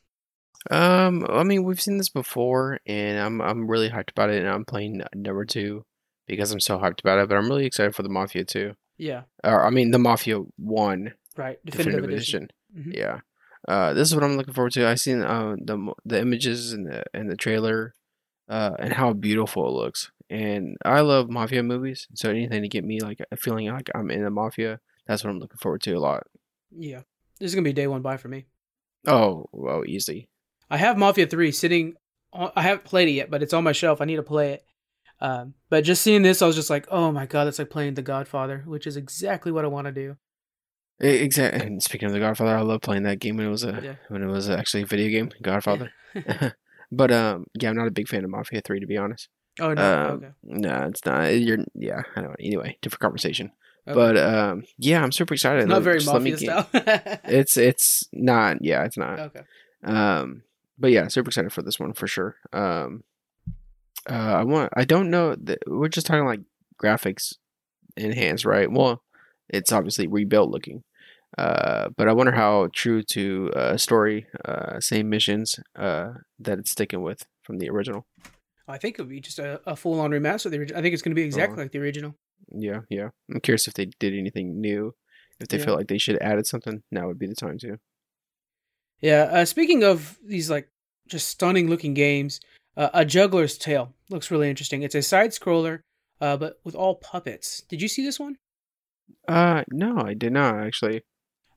Um, I mean, we've seen this before, and I'm I'm really hyped about it, and I'm playing number two because I'm so hyped about it. But I'm really excited for the Mafia two. Yeah, Or I mean, the Mafia one right. definitive, edition. Mhm. Yeah. Uh, this is what I'm looking forward to. I seen uh, the the images and the and the trailer, uh, and how beautiful it looks. And I love mafia movies, so anything to get me like a feeling like I'm in the mafia, that's what I'm looking forward to a lot. Yeah. This is gonna be day one buy for me. Oh, well, easy. I have Mafia Three sitting. On, I haven't played it yet, but it's on my shelf. I need to play it. Um, but just seeing this, I was just like, oh my god, that's like playing The Godfather, which is exactly what I want to do. Exactly. And speaking of the Godfather, I love playing that game when it was a Yeah. when it was actually a video game, Godfather. [laughs] [laughs] but um, yeah, I'm not a big fan of Mafia Three to be honest. oh no, Um, okay. No, it's not. You're yeah. I don't. Anyway, different conversation. okay. But um, yeah, I'm super excited. it's not Let- very just let me mafia style. [laughs] It's it's not. Yeah, it's not. okay. Um, but yeah, super excited for this one for sure. Um, uh, I want. I don't know. That, we're just talking like graphics enhanced, right? Well, it's obviously rebuilt looking. Uh, but I wonder how true to uh, story, uh, same missions, uh, that it's sticking with from the original. I think it would be just a, a full on remaster the. I think it's going to be exactly Uh-huh. like the original. Yeah, yeah. I'm curious if they did anything new. If they Yeah. feel like they should have added something, now would be the time to. Yeah. Uh, speaking of these like just stunning looking games, uh, A Juggler's Tale looks really interesting. It's a side scroller, uh, but with all puppets. Did you see this one? Uh, no, I did not actually.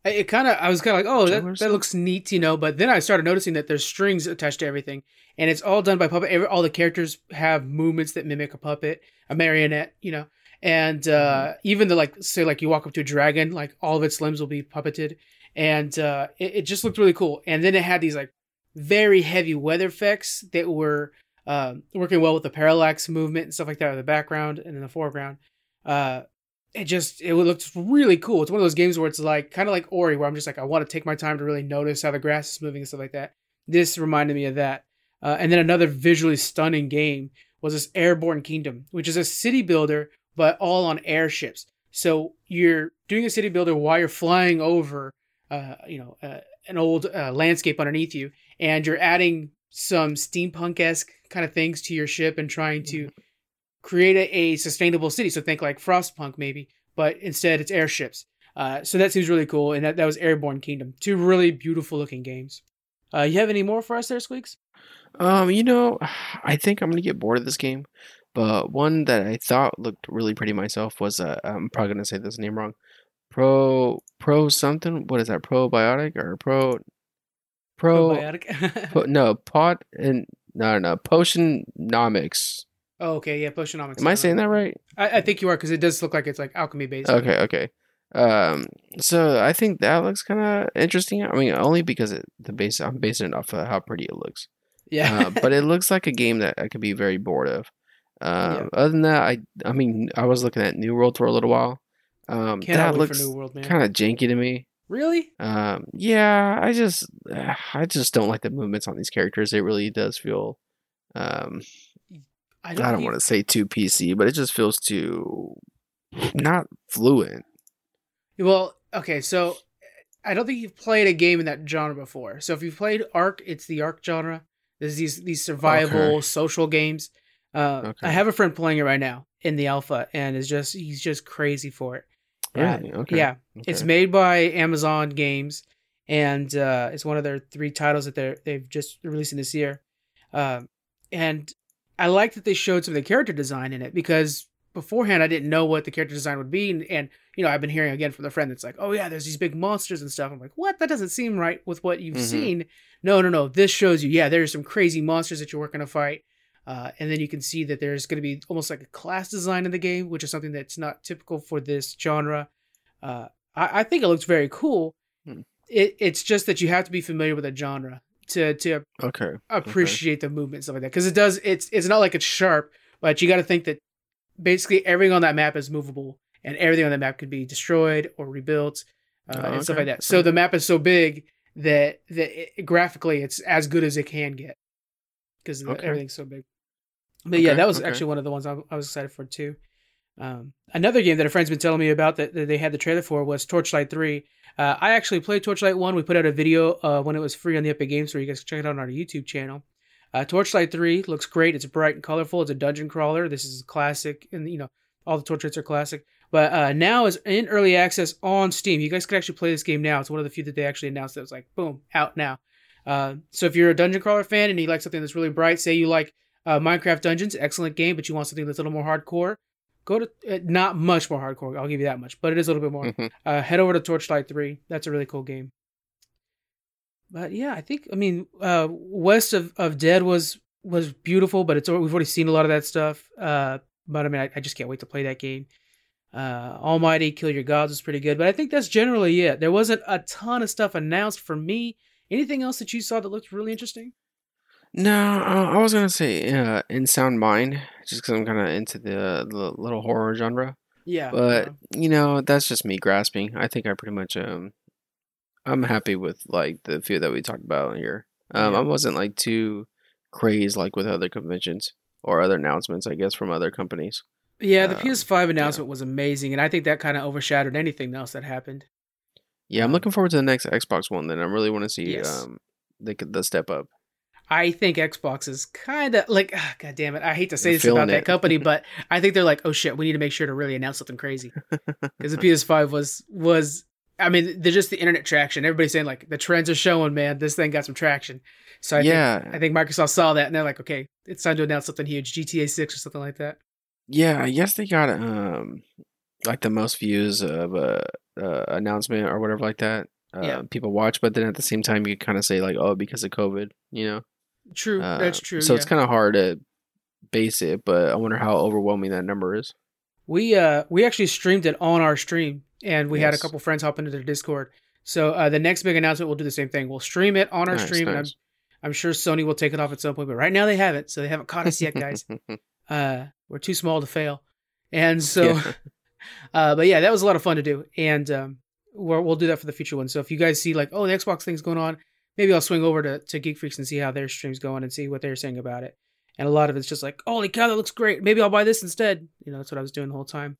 I- It kind of, I was kind of like, oh, that, that looks neat, you know. But then I started noticing that there's strings attached to everything, and it's all done by puppet. Every, all the characters have movements that mimic a puppet, a marionette, you know. And uh, even the like, say, like you walk up to a dragon, like all of its limbs will be puppeted, and uh, it, it just looked really cool. And then it had these like very heavy weather effects that were um, working well with the parallax movement and stuff like that in the background and in the foreground. Uh, it just it looks really cool. It's one of those games where it's like kind of like Ori, where I'm just like I want to take my time to really notice how the grass is moving and stuff like that. This reminded me of that. Uh, and then another visually stunning game was this Airborne Kingdom, which is a city builder but all on airships. So you're doing a city builder while you're flying over, uh, you know, uh, an old uh, landscape underneath you, and you're adding some steampunk esque kind of things to your ship and trying to create a, a sustainable city. So think like Frostpunk maybe, but instead it's airships. Uh, so that seems really cool, and that, that was Airborne Kingdom. Two really beautiful looking games. Uh, you have any more for us there, Squeaks? Um, you know, I think I'm gonna get bored of this game, but one that I thought looked really pretty myself was uh, I'm probably gonna say this name wrong. Pro Pro something. What is that? Probiotic or Pro Pro? Probiotic. po, [laughs] no pot and no no Potionomics. oh, okay, yeah, Potionomics. Am I saying that right? I, I think you are because it does look like it's like alchemy based. Okay, okay. Um, so I think that looks kind of interesting. I mean, only because it, the base I'm basing it off of how pretty it looks. Yeah, uh, but it [laughs] looks like a game that I could be very bored of. Um, Yeah. Other than that, I I mean, I was looking at New World for a little while. Um, that looks for New World, man. kind of janky to me. Really? Um, yeah, I just [sighs] I just don't like the movements on these characters. It really does feel. Um, I don't want to say too PC, but it just feels too not fluent. Well, okay, so I don't think you've played a game in that genre before. So if you've played Ark, it's the Ark genre. There's these these survival Okay. social games. Uh, Okay. I have a friend playing it right now in the alpha, and is just he's just crazy for it. Really? Okay. Yeah, It's made by Amazon Games, and uh, it's one of their three titles that they're they've just released in this year. Um, and I like that they showed some of the character design in it because beforehand I didn't know what the character design would be, and, and you know I've been hearing again from the friend that's like, oh yeah, there's these big monsters and stuff. I'm like, what? That doesn't seem right with what you've Mhm. seen. No, no, no. This shows you, yeah, there's some crazy monsters that you're working to fight. Uh, and then you can see that there's going to be almost like a class design in the game, which is something that's not typical for this genre. Uh, I, I think it looks very cool. Hmm. It, it's just that you have to be familiar with the genre to to Okay. appreciate the movement and stuff like that because it does. It's it's not like it's sharp, but you got to think that basically everything on that map is movable and everything on that map could be destroyed or rebuilt uh, Oh, and stuff like that. So the map is so big that that it, graphically it's as good as it can get because Okay. everything's so big. But yeah, that was okay. actually one of the ones I, I was excited for too. Um, another game that a friend's been telling me about that, that they had the trailer for was Torchlight 3. Uh, I actually played Torchlight 1. We put out a video uh, when it was free on the Epic Games Store. You guys can check it out on our YouTube channel. Uh, Torchlight 3 looks great. It's bright and colorful. It's a dungeon crawler. This is classic, and you know all the Torchlights are classic. But uh, now is in early access on Steam. You guys can actually play this game now. It's one of the few that they actually announced that was like boom out now. Uh, so if you're a dungeon crawler fan and you like something that's really bright, say you like uh, Minecraft Dungeons, excellent game, but you want something that's a little more hardcore, go to uh, not much more hardcore. I'll give you that much, but it is a little bit more. Mhm. Uh, head over to Torchlight 3. That's a really cool game. but yeah, I think I mean uh, West of, of Dead was was beautiful, but it's we've already seen a lot of that stuff. Uh, but I mean, I, I just can't wait to play that game. Uh, Almighty Kill Your Gods was pretty good, but I think that's generally it. There wasn't a ton of stuff announced for me. Anything else that you saw that looked really interesting? No, uh, I was gonna say uh, in Sound Mind, just because I'm kind of into the, the little horror genre. Yeah, But uh, you know, that's just me grasping. I think I pretty much um, I'm happy with like the few that we talked about here. Um, Yeah. I wasn't like too crazed like with other conventions or other announcements, I guess, from other companies. yeah, the um, PS5 announcement was amazing, and I think that kind of overshadowed anything else that happened. Yeah, I'm looking forward to the next Xbox One. Then I really want to see Yes. um the the step up. I think Xbox is kind of like, ah, god damn it. I hate to say They're this about feeling that it. company, [laughs] but I think they're like, oh shit, we need to make sure to really announce something crazy [laughs] because the PS5 was was. I mean, they're just the internet traction. Everybody's saying like the trends are showing, man. This thing got some traction. So I yeah, think I think Microsoft saw that and they're like, okay, it's time to announce something huge, GTA Six or something like that. yeah. I guess they got um like the most views of a uh, announcement or whatever like that. Uh, Yeah. people watch, but then at the same time, you kind of say like, oh, because of COVID, you know. True, Uh, that's true. So yeah. it's kind of hard to base it, but I wonder how overwhelming that number is. We uh we actually streamed it on our stream, and we had a couple friends hop into their Discord. So uh, the next big announcement, we'll do the same thing. We'll stream it on our Nice, stream, and I'm. I'm sure Sony will take it off at some point. But right now they haven't, so they haven't caught us yet, guys. [laughs] uh, we're too small to fail, and so, Yeah. Uh, but yeah, that was a lot of fun to do, and um, we're, we'll do that for the future one. So if you guys see like, oh, the Xbox thing's going on, maybe I'll swing over to to Geek Freaks and see how their stream's going and see what they're saying about it. And a lot of it's just like, holy cow, that looks great. Maybe I'll buy this instead. You know, that's what I was doing the whole time.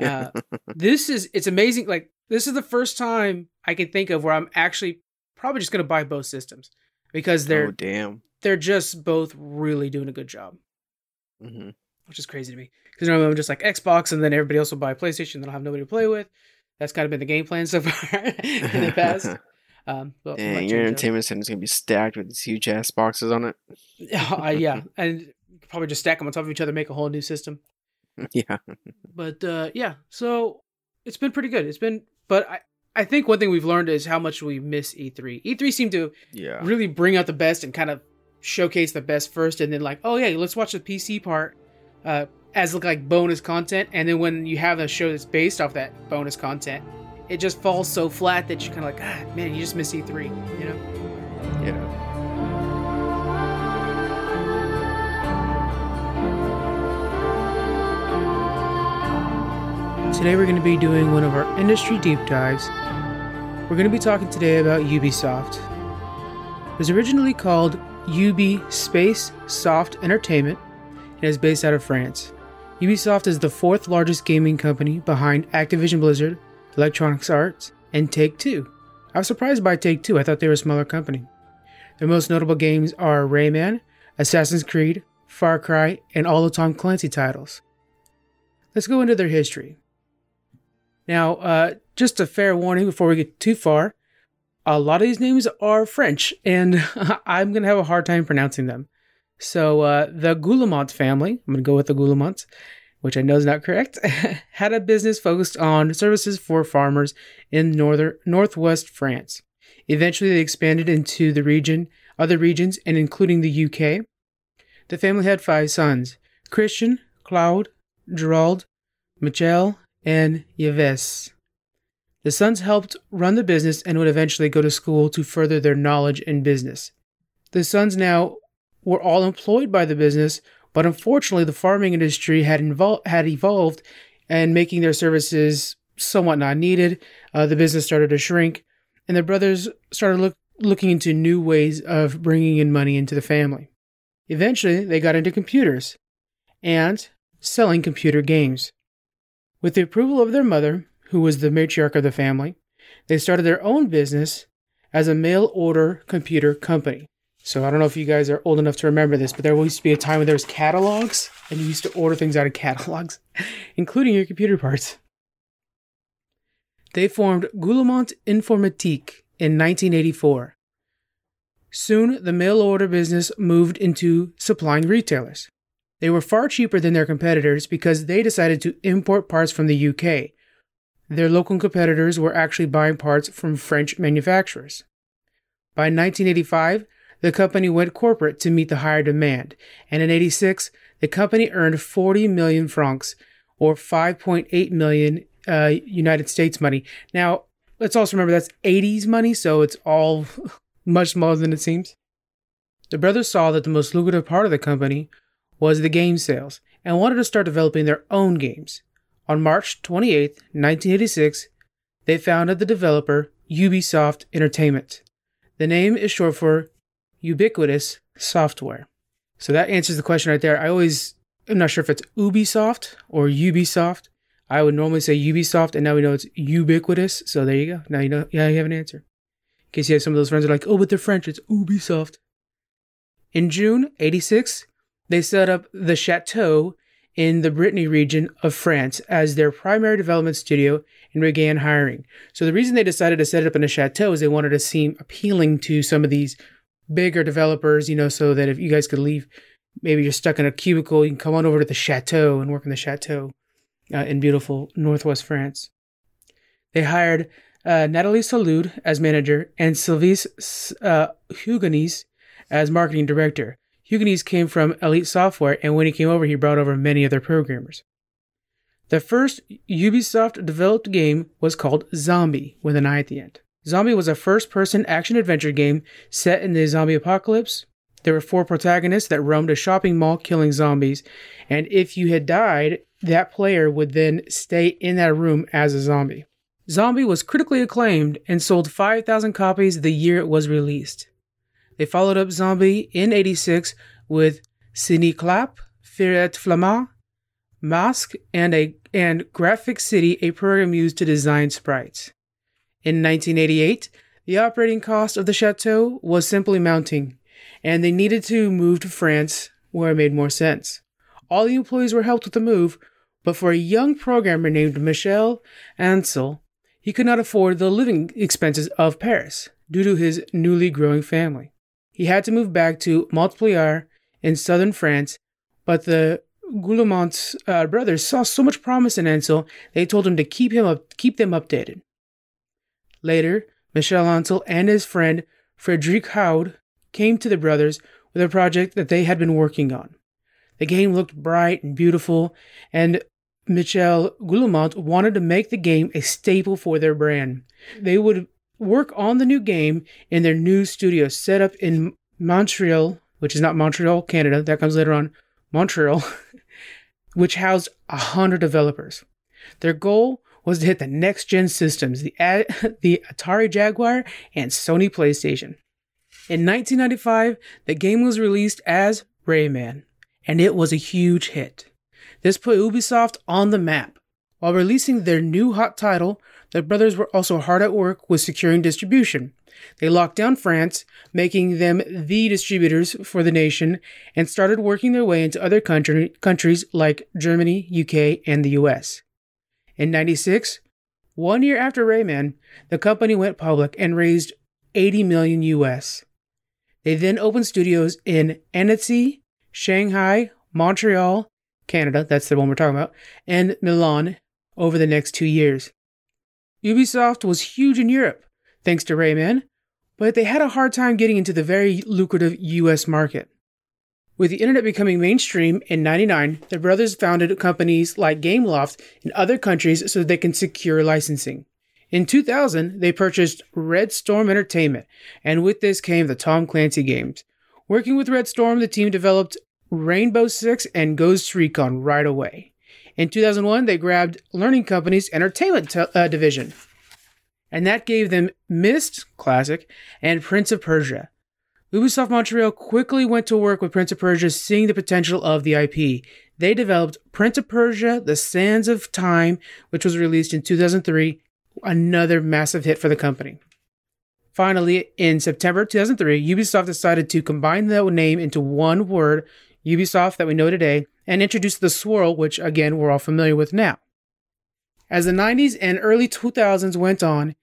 Uh, [laughs] this is it's amazing. Like this is the first time I can think of where I'm actually probably just gonna buy both systems because they're oh damn. they're just both really doing a good job, hmm which is crazy to me. Because normally I'm just like Xbox, and then everybody else will buy PlayStation, then I'll have nobody to play with. That's kind of been the game plan so [laughs] far in the past. [laughs] Um, but we Dang, your entertainment center is gonna be stacked with these huge ass boxes on it. [laughs] Uh, yeah, and you probably just stack them on top of each other, make a whole new system. yeah. But uh, yeah, so it's been pretty good. It's been, but I, I think one thing we've learned is how much we miss E E3. E3 seemed to Yeah. really bring out the best and kind of showcase the best first, and then like, oh yeah, let's watch the PC part uh, as like bonus content, and then when you have a show that's based off that bonus content, it just falls so flat that you're kind of like, ah, man, you just miss E3, you know? Yeah. Today we're going to be doing one of our industry deep dives. We're going to be talking today about Ubisoft. It was originally called UB Space Soft Entertainment and is based out of France. Ubisoft is the fourth largest gaming company behind Activision Blizzard, Electronic Arts, and Take Two. I was surprised by Take Two, I thought they were a smaller company. Their most notable games are Rayman, Assassin's Creed, Far Cry, and all the Tom Clancy titles. Let's go into their history. Now, uh, just a fair warning before we get too far, a lot of these names are French, and [laughs] I'm going to have a hard time pronouncing them. So, uh, the Goulemont family, I'm going to go with the Goulemonts, which I know is not correct, [laughs] had a business focused on services for farmers in northern northwest France. Eventually, they expanded into the region, other regions, and including the UK. The family had five sons: Christian, Claude, Gerald, Michel, and Yves. The sons helped run the business and would eventually go to school to further their knowledge in business. The sons now were all employed by the business, but unfortunately, the farming industry had, invol- had evolved and making their services somewhat not needed. Uh, the business started to shrink, and the brothers started look- looking into new ways of bringing in money into the family. Eventually, they got into computers and selling computer games. With the approval of their mother, who was the matriarch of the family, they started their own business as a mail order computer company. So I don't know if you guys are old enough to remember this, but there used to be a time when there was catalogs and you used to order things out of catalogs, [laughs] including your computer parts. They formed Goulemont Informatique in 1984. Soon, the mail order business moved into supplying retailers. They were far cheaper than their competitors because they decided to import parts from the UK. Their local competitors were actually buying parts from French manufacturers. By 1985, the company went corporate to meet the higher demand, and in 86, the company earned 40 million francs, or 5.8 million uh, United States money. Now, let's also remember that's 80s money, so it's all [laughs] much smaller than it seems. The brothers saw that the most lucrative part of the company was the game sales and wanted to start developing their own games. On March 28, 1986, they founded the developer Ubisoft Entertainment. The name is short for Ubiquitous Software. So that answers the question right there. I always I'm not sure if it's Ubisoft or Ubisoft. I would normally say Ubisoft, and now we know it's ubiquitous. So there you go. Now you know. Yeah, you have an answer. In case you have some of those friends that are like, oh, but they're French. It's Ubisoft. In June '86, they set up the Chateau in the Brittany region of France as their primary development studio and began hiring. So the reason they decided to set it up in a chateau is they wanted to seem appealing to some of these bigger developers, you know, so that if you guys could leave, maybe you're stuck in a cubicle, you can come on over to the chateau and work in the chateau uh, in beautiful northwest France. They hired uh, Nathalie Salud as manager and Sylvie uh, Huguenis as marketing director. Huguenis came from Elite Software, and when he came over, he brought over many other programmers. The first Ubisoft developed game was called Zombi, with an I at the end. Zombi was a first person action adventure game set in the zombie apocalypse. There were four protagonists that roamed a shopping mall killing zombies, and if you had died, that player would then stay in that room as a zombie. Zombi was critically acclaimed and sold 5,000 copies the year it was released. They followed up Zombi in 86 with Clap, Firet Flamand, Mask, and a and Graphic City, a program used to design sprites. In 1988, the operating cost of the chateau was simply mounting, and they needed to move to France where it made more sense. All the employees were helped with the move, but for a young programmer named Michel Ancel, he could not afford the living expenses of Paris due to his newly growing family. He had to move back to Montpellier in southern France, but the Guillemot uh, brothers saw so much promise in Ancel, they told him to keep him up, keep them updated. Later, Michel Ancel and his friend Frederic Houde came to the brothers with a project that they had been working on. The game looked bright and beautiful, and Michel Guillemot wanted to make the game a staple for their brand. They would work on the new game in their new studio set up in Montreal, which is not Montreal, Canada, that comes later on, Montreal, [laughs] which housed a hundred developers. Their goal was to hit the next gen systems, the, [laughs] the Atari Jaguar and Sony PlayStation. In 1995, the game was released as Rayman, and it was a huge hit. This put Ubisoft on the map. While releasing their new hot title, the brothers were also hard at work with securing distribution. They locked down France, making them the distributors for the nation, and started working their way into other country, countries like Germany, UK, and the US. In 96, one year after Rayman, the company went public and raised 80 million US. They then opened studios in Annecy, Shanghai, Montreal, Canada, that's the one we're talking about, and Milan over the next two years. Ubisoft was huge in Europe, thanks to Rayman, but they had a hard time getting into the very lucrative US market. With the internet becoming mainstream in 99, the brothers founded companies like Gameloft in other countries so they can secure licensing. In 2000, they purchased Red Storm Entertainment, and with this came the Tom Clancy games. Working with Red Storm, the team developed Rainbow Six and Ghost Recon right away. In 2001, they grabbed Learning Company's entertainment te- uh, division, and that gave them Myst Classic and Prince of Persia. Ubisoft Montreal quickly went to work with Prince of Persia, seeing the potential of the IP. They developed Prince of Persia: The Sands of Time, which was released in 2003, another massive hit for the company. Finally, in September 2003, Ubisoft decided to combine the name into one word, Ubisoft that we know today, and introduced the swirl, which again we're all familiar with now. As the 90s and early 2000s went on,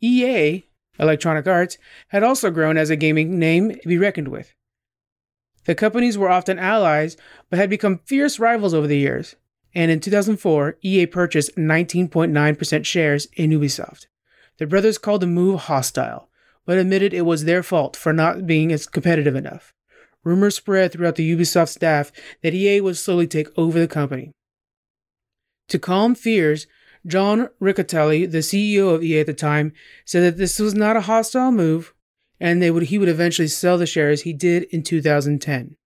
EA Electronic Arts, had also grown as a gaming name to be reckoned with. The companies were often allies, but had become fierce rivals over the years, and in 2004, EA purchased 19.9% shares in Ubisoft. The brothers called the move hostile, but admitted it was their fault for not being as competitive enough. Rumors spread throughout the Ubisoft staff that EA would slowly take over the company. To calm fears, John Riccitiello, the CEO of EA at the time, said that this was not a hostile move and they would, he would eventually sell the shares he did in 2010.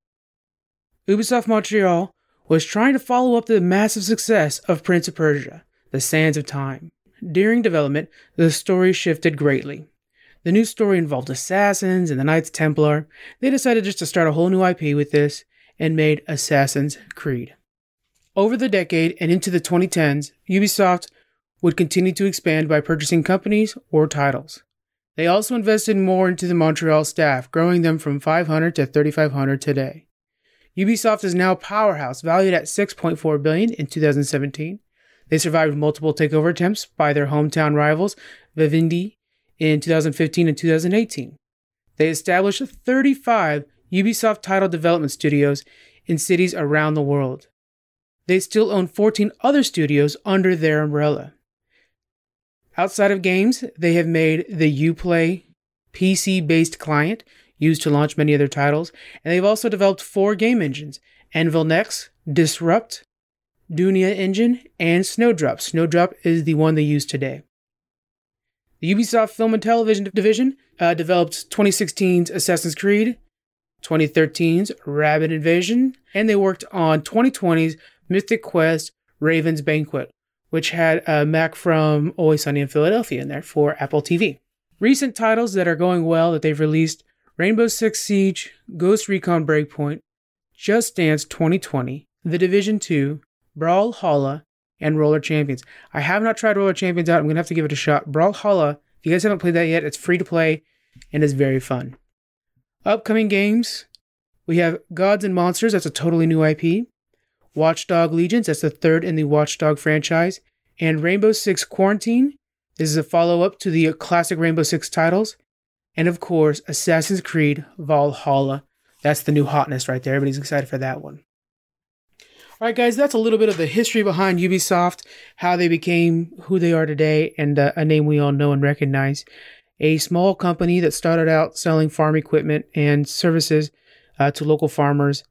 Ubisoft Montreal was trying to follow up the massive success of Prince of Persia, The Sands of Time. During development, the story shifted greatly. The new story involved assassins and the Knights Templar. They decided just to start a whole new IP with this and made Assassin's Creed. Over the decade and into the 2010s, Ubisoft would continue to expand by purchasing companies or titles. They also invested more into the Montreal staff, growing them from 500 to 3,500 today. Ubisoft is now a powerhouse, valued at 6.4 billion in 2017. They survived multiple takeover attempts by their hometown rivals, Vivendi, in 2015 and 2018. They established 35 Ubisoft title development studios in cities around the world. They still own 14 other studios under their umbrella. Outside of games, they have made the Uplay PC based client used to launch many other titles, and they've also developed four game engines Anvil Next, Disrupt, Dunia Engine, and Snowdrop. Snowdrop is the one they use today. The Ubisoft Film and Television Division uh, developed 2016's Assassin's Creed, 2013's Rabbids Invasion, and they worked on 2020's Mythic Quest Raven's Banquet, which had a Mac from Always Sunny in Philadelphia in there for Apple TV. Recent titles that are going well that they've released Rainbow Six Siege, Ghost Recon Breakpoint, Just Dance 2020, The Division 2, Brawl Brawlhalla, and Roller Champions. I have not tried Roller Champions out. I'm going to have to give it a shot. Brawl Brawlhalla, if you guys haven't played that yet, it's free to play and it's very fun. Upcoming games we have Gods and Monsters, that's a totally new IP. Watchdog Legions, that's the third in the Watchdog franchise. And Rainbow Six Quarantine, this is a follow up to the classic Rainbow Six titles. And of course, Assassin's Creed Valhalla. That's the new hotness right there. Everybody's excited for that one. All right, guys, that's a little bit of the history behind Ubisoft, how they became who they are today, and uh, a name we all know and recognize. A small company that started out selling farm equipment and services uh, to local farmers,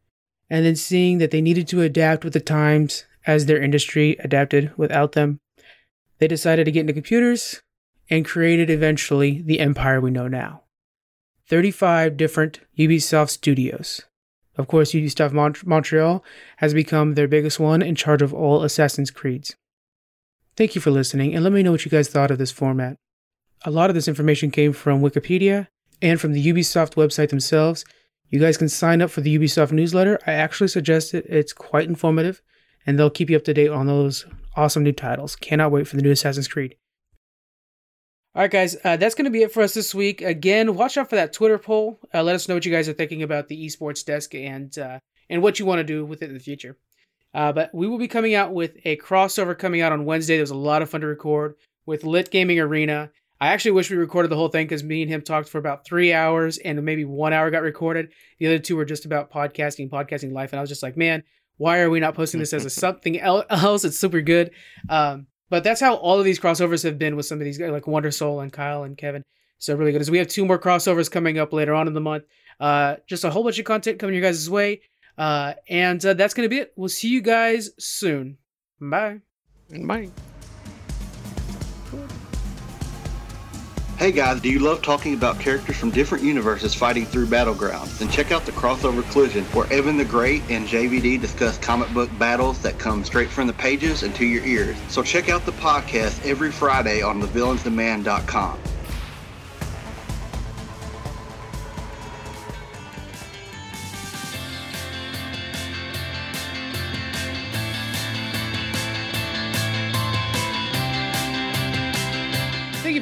and then seeing that they needed to adapt with the times as their industry adapted without them, they decided to get into computers and created eventually the empire we know now. 35 different Ubisoft studios. Of course, Ubisoft Mont- Montreal has become their biggest one in charge of all Assassin's Creeds. Thank you for listening, and let me know what you guys thought of this format. A lot of this information came from Wikipedia and from the Ubisoft website themselves. You guys can sign up for the Ubisoft newsletter. I actually suggest it, it's quite informative, and they'll keep you up to date on those awesome new titles. Cannot wait for the new Assassin's Creed. All right, guys, uh, that's going to be it for us this week. Again, watch out for that Twitter poll. Uh, let us know what you guys are thinking about the esports desk and uh, and what you want to do with it in the future. Uh, but we will be coming out with a crossover coming out on Wednesday. There was a lot of fun to record with Lit Gaming Arena. I actually wish we recorded the whole thing because me and him talked for about three hours and maybe one hour got recorded. The other two were just about podcasting, podcasting life, and I was just like, man, why are we not posting this as a [laughs] something [laughs] else? It's super good. Um, but that's how all of these crossovers have been with some of these guys, like Wonder Soul and Kyle and Kevin. So really good. As we have two more crossovers coming up later on in the month. Uh, just a whole bunch of content coming your guys' way. Uh, and uh, that's gonna be it. We'll see you guys soon. Bye. Bye. Hey guys, do you love talking about characters from different universes fighting through battlegrounds? Then check out the Crossover Collision, where Evan the Great and JVD discuss comic book battles that come straight from the pages and to your ears. So check out the podcast every Friday on thevillainsdemand.com.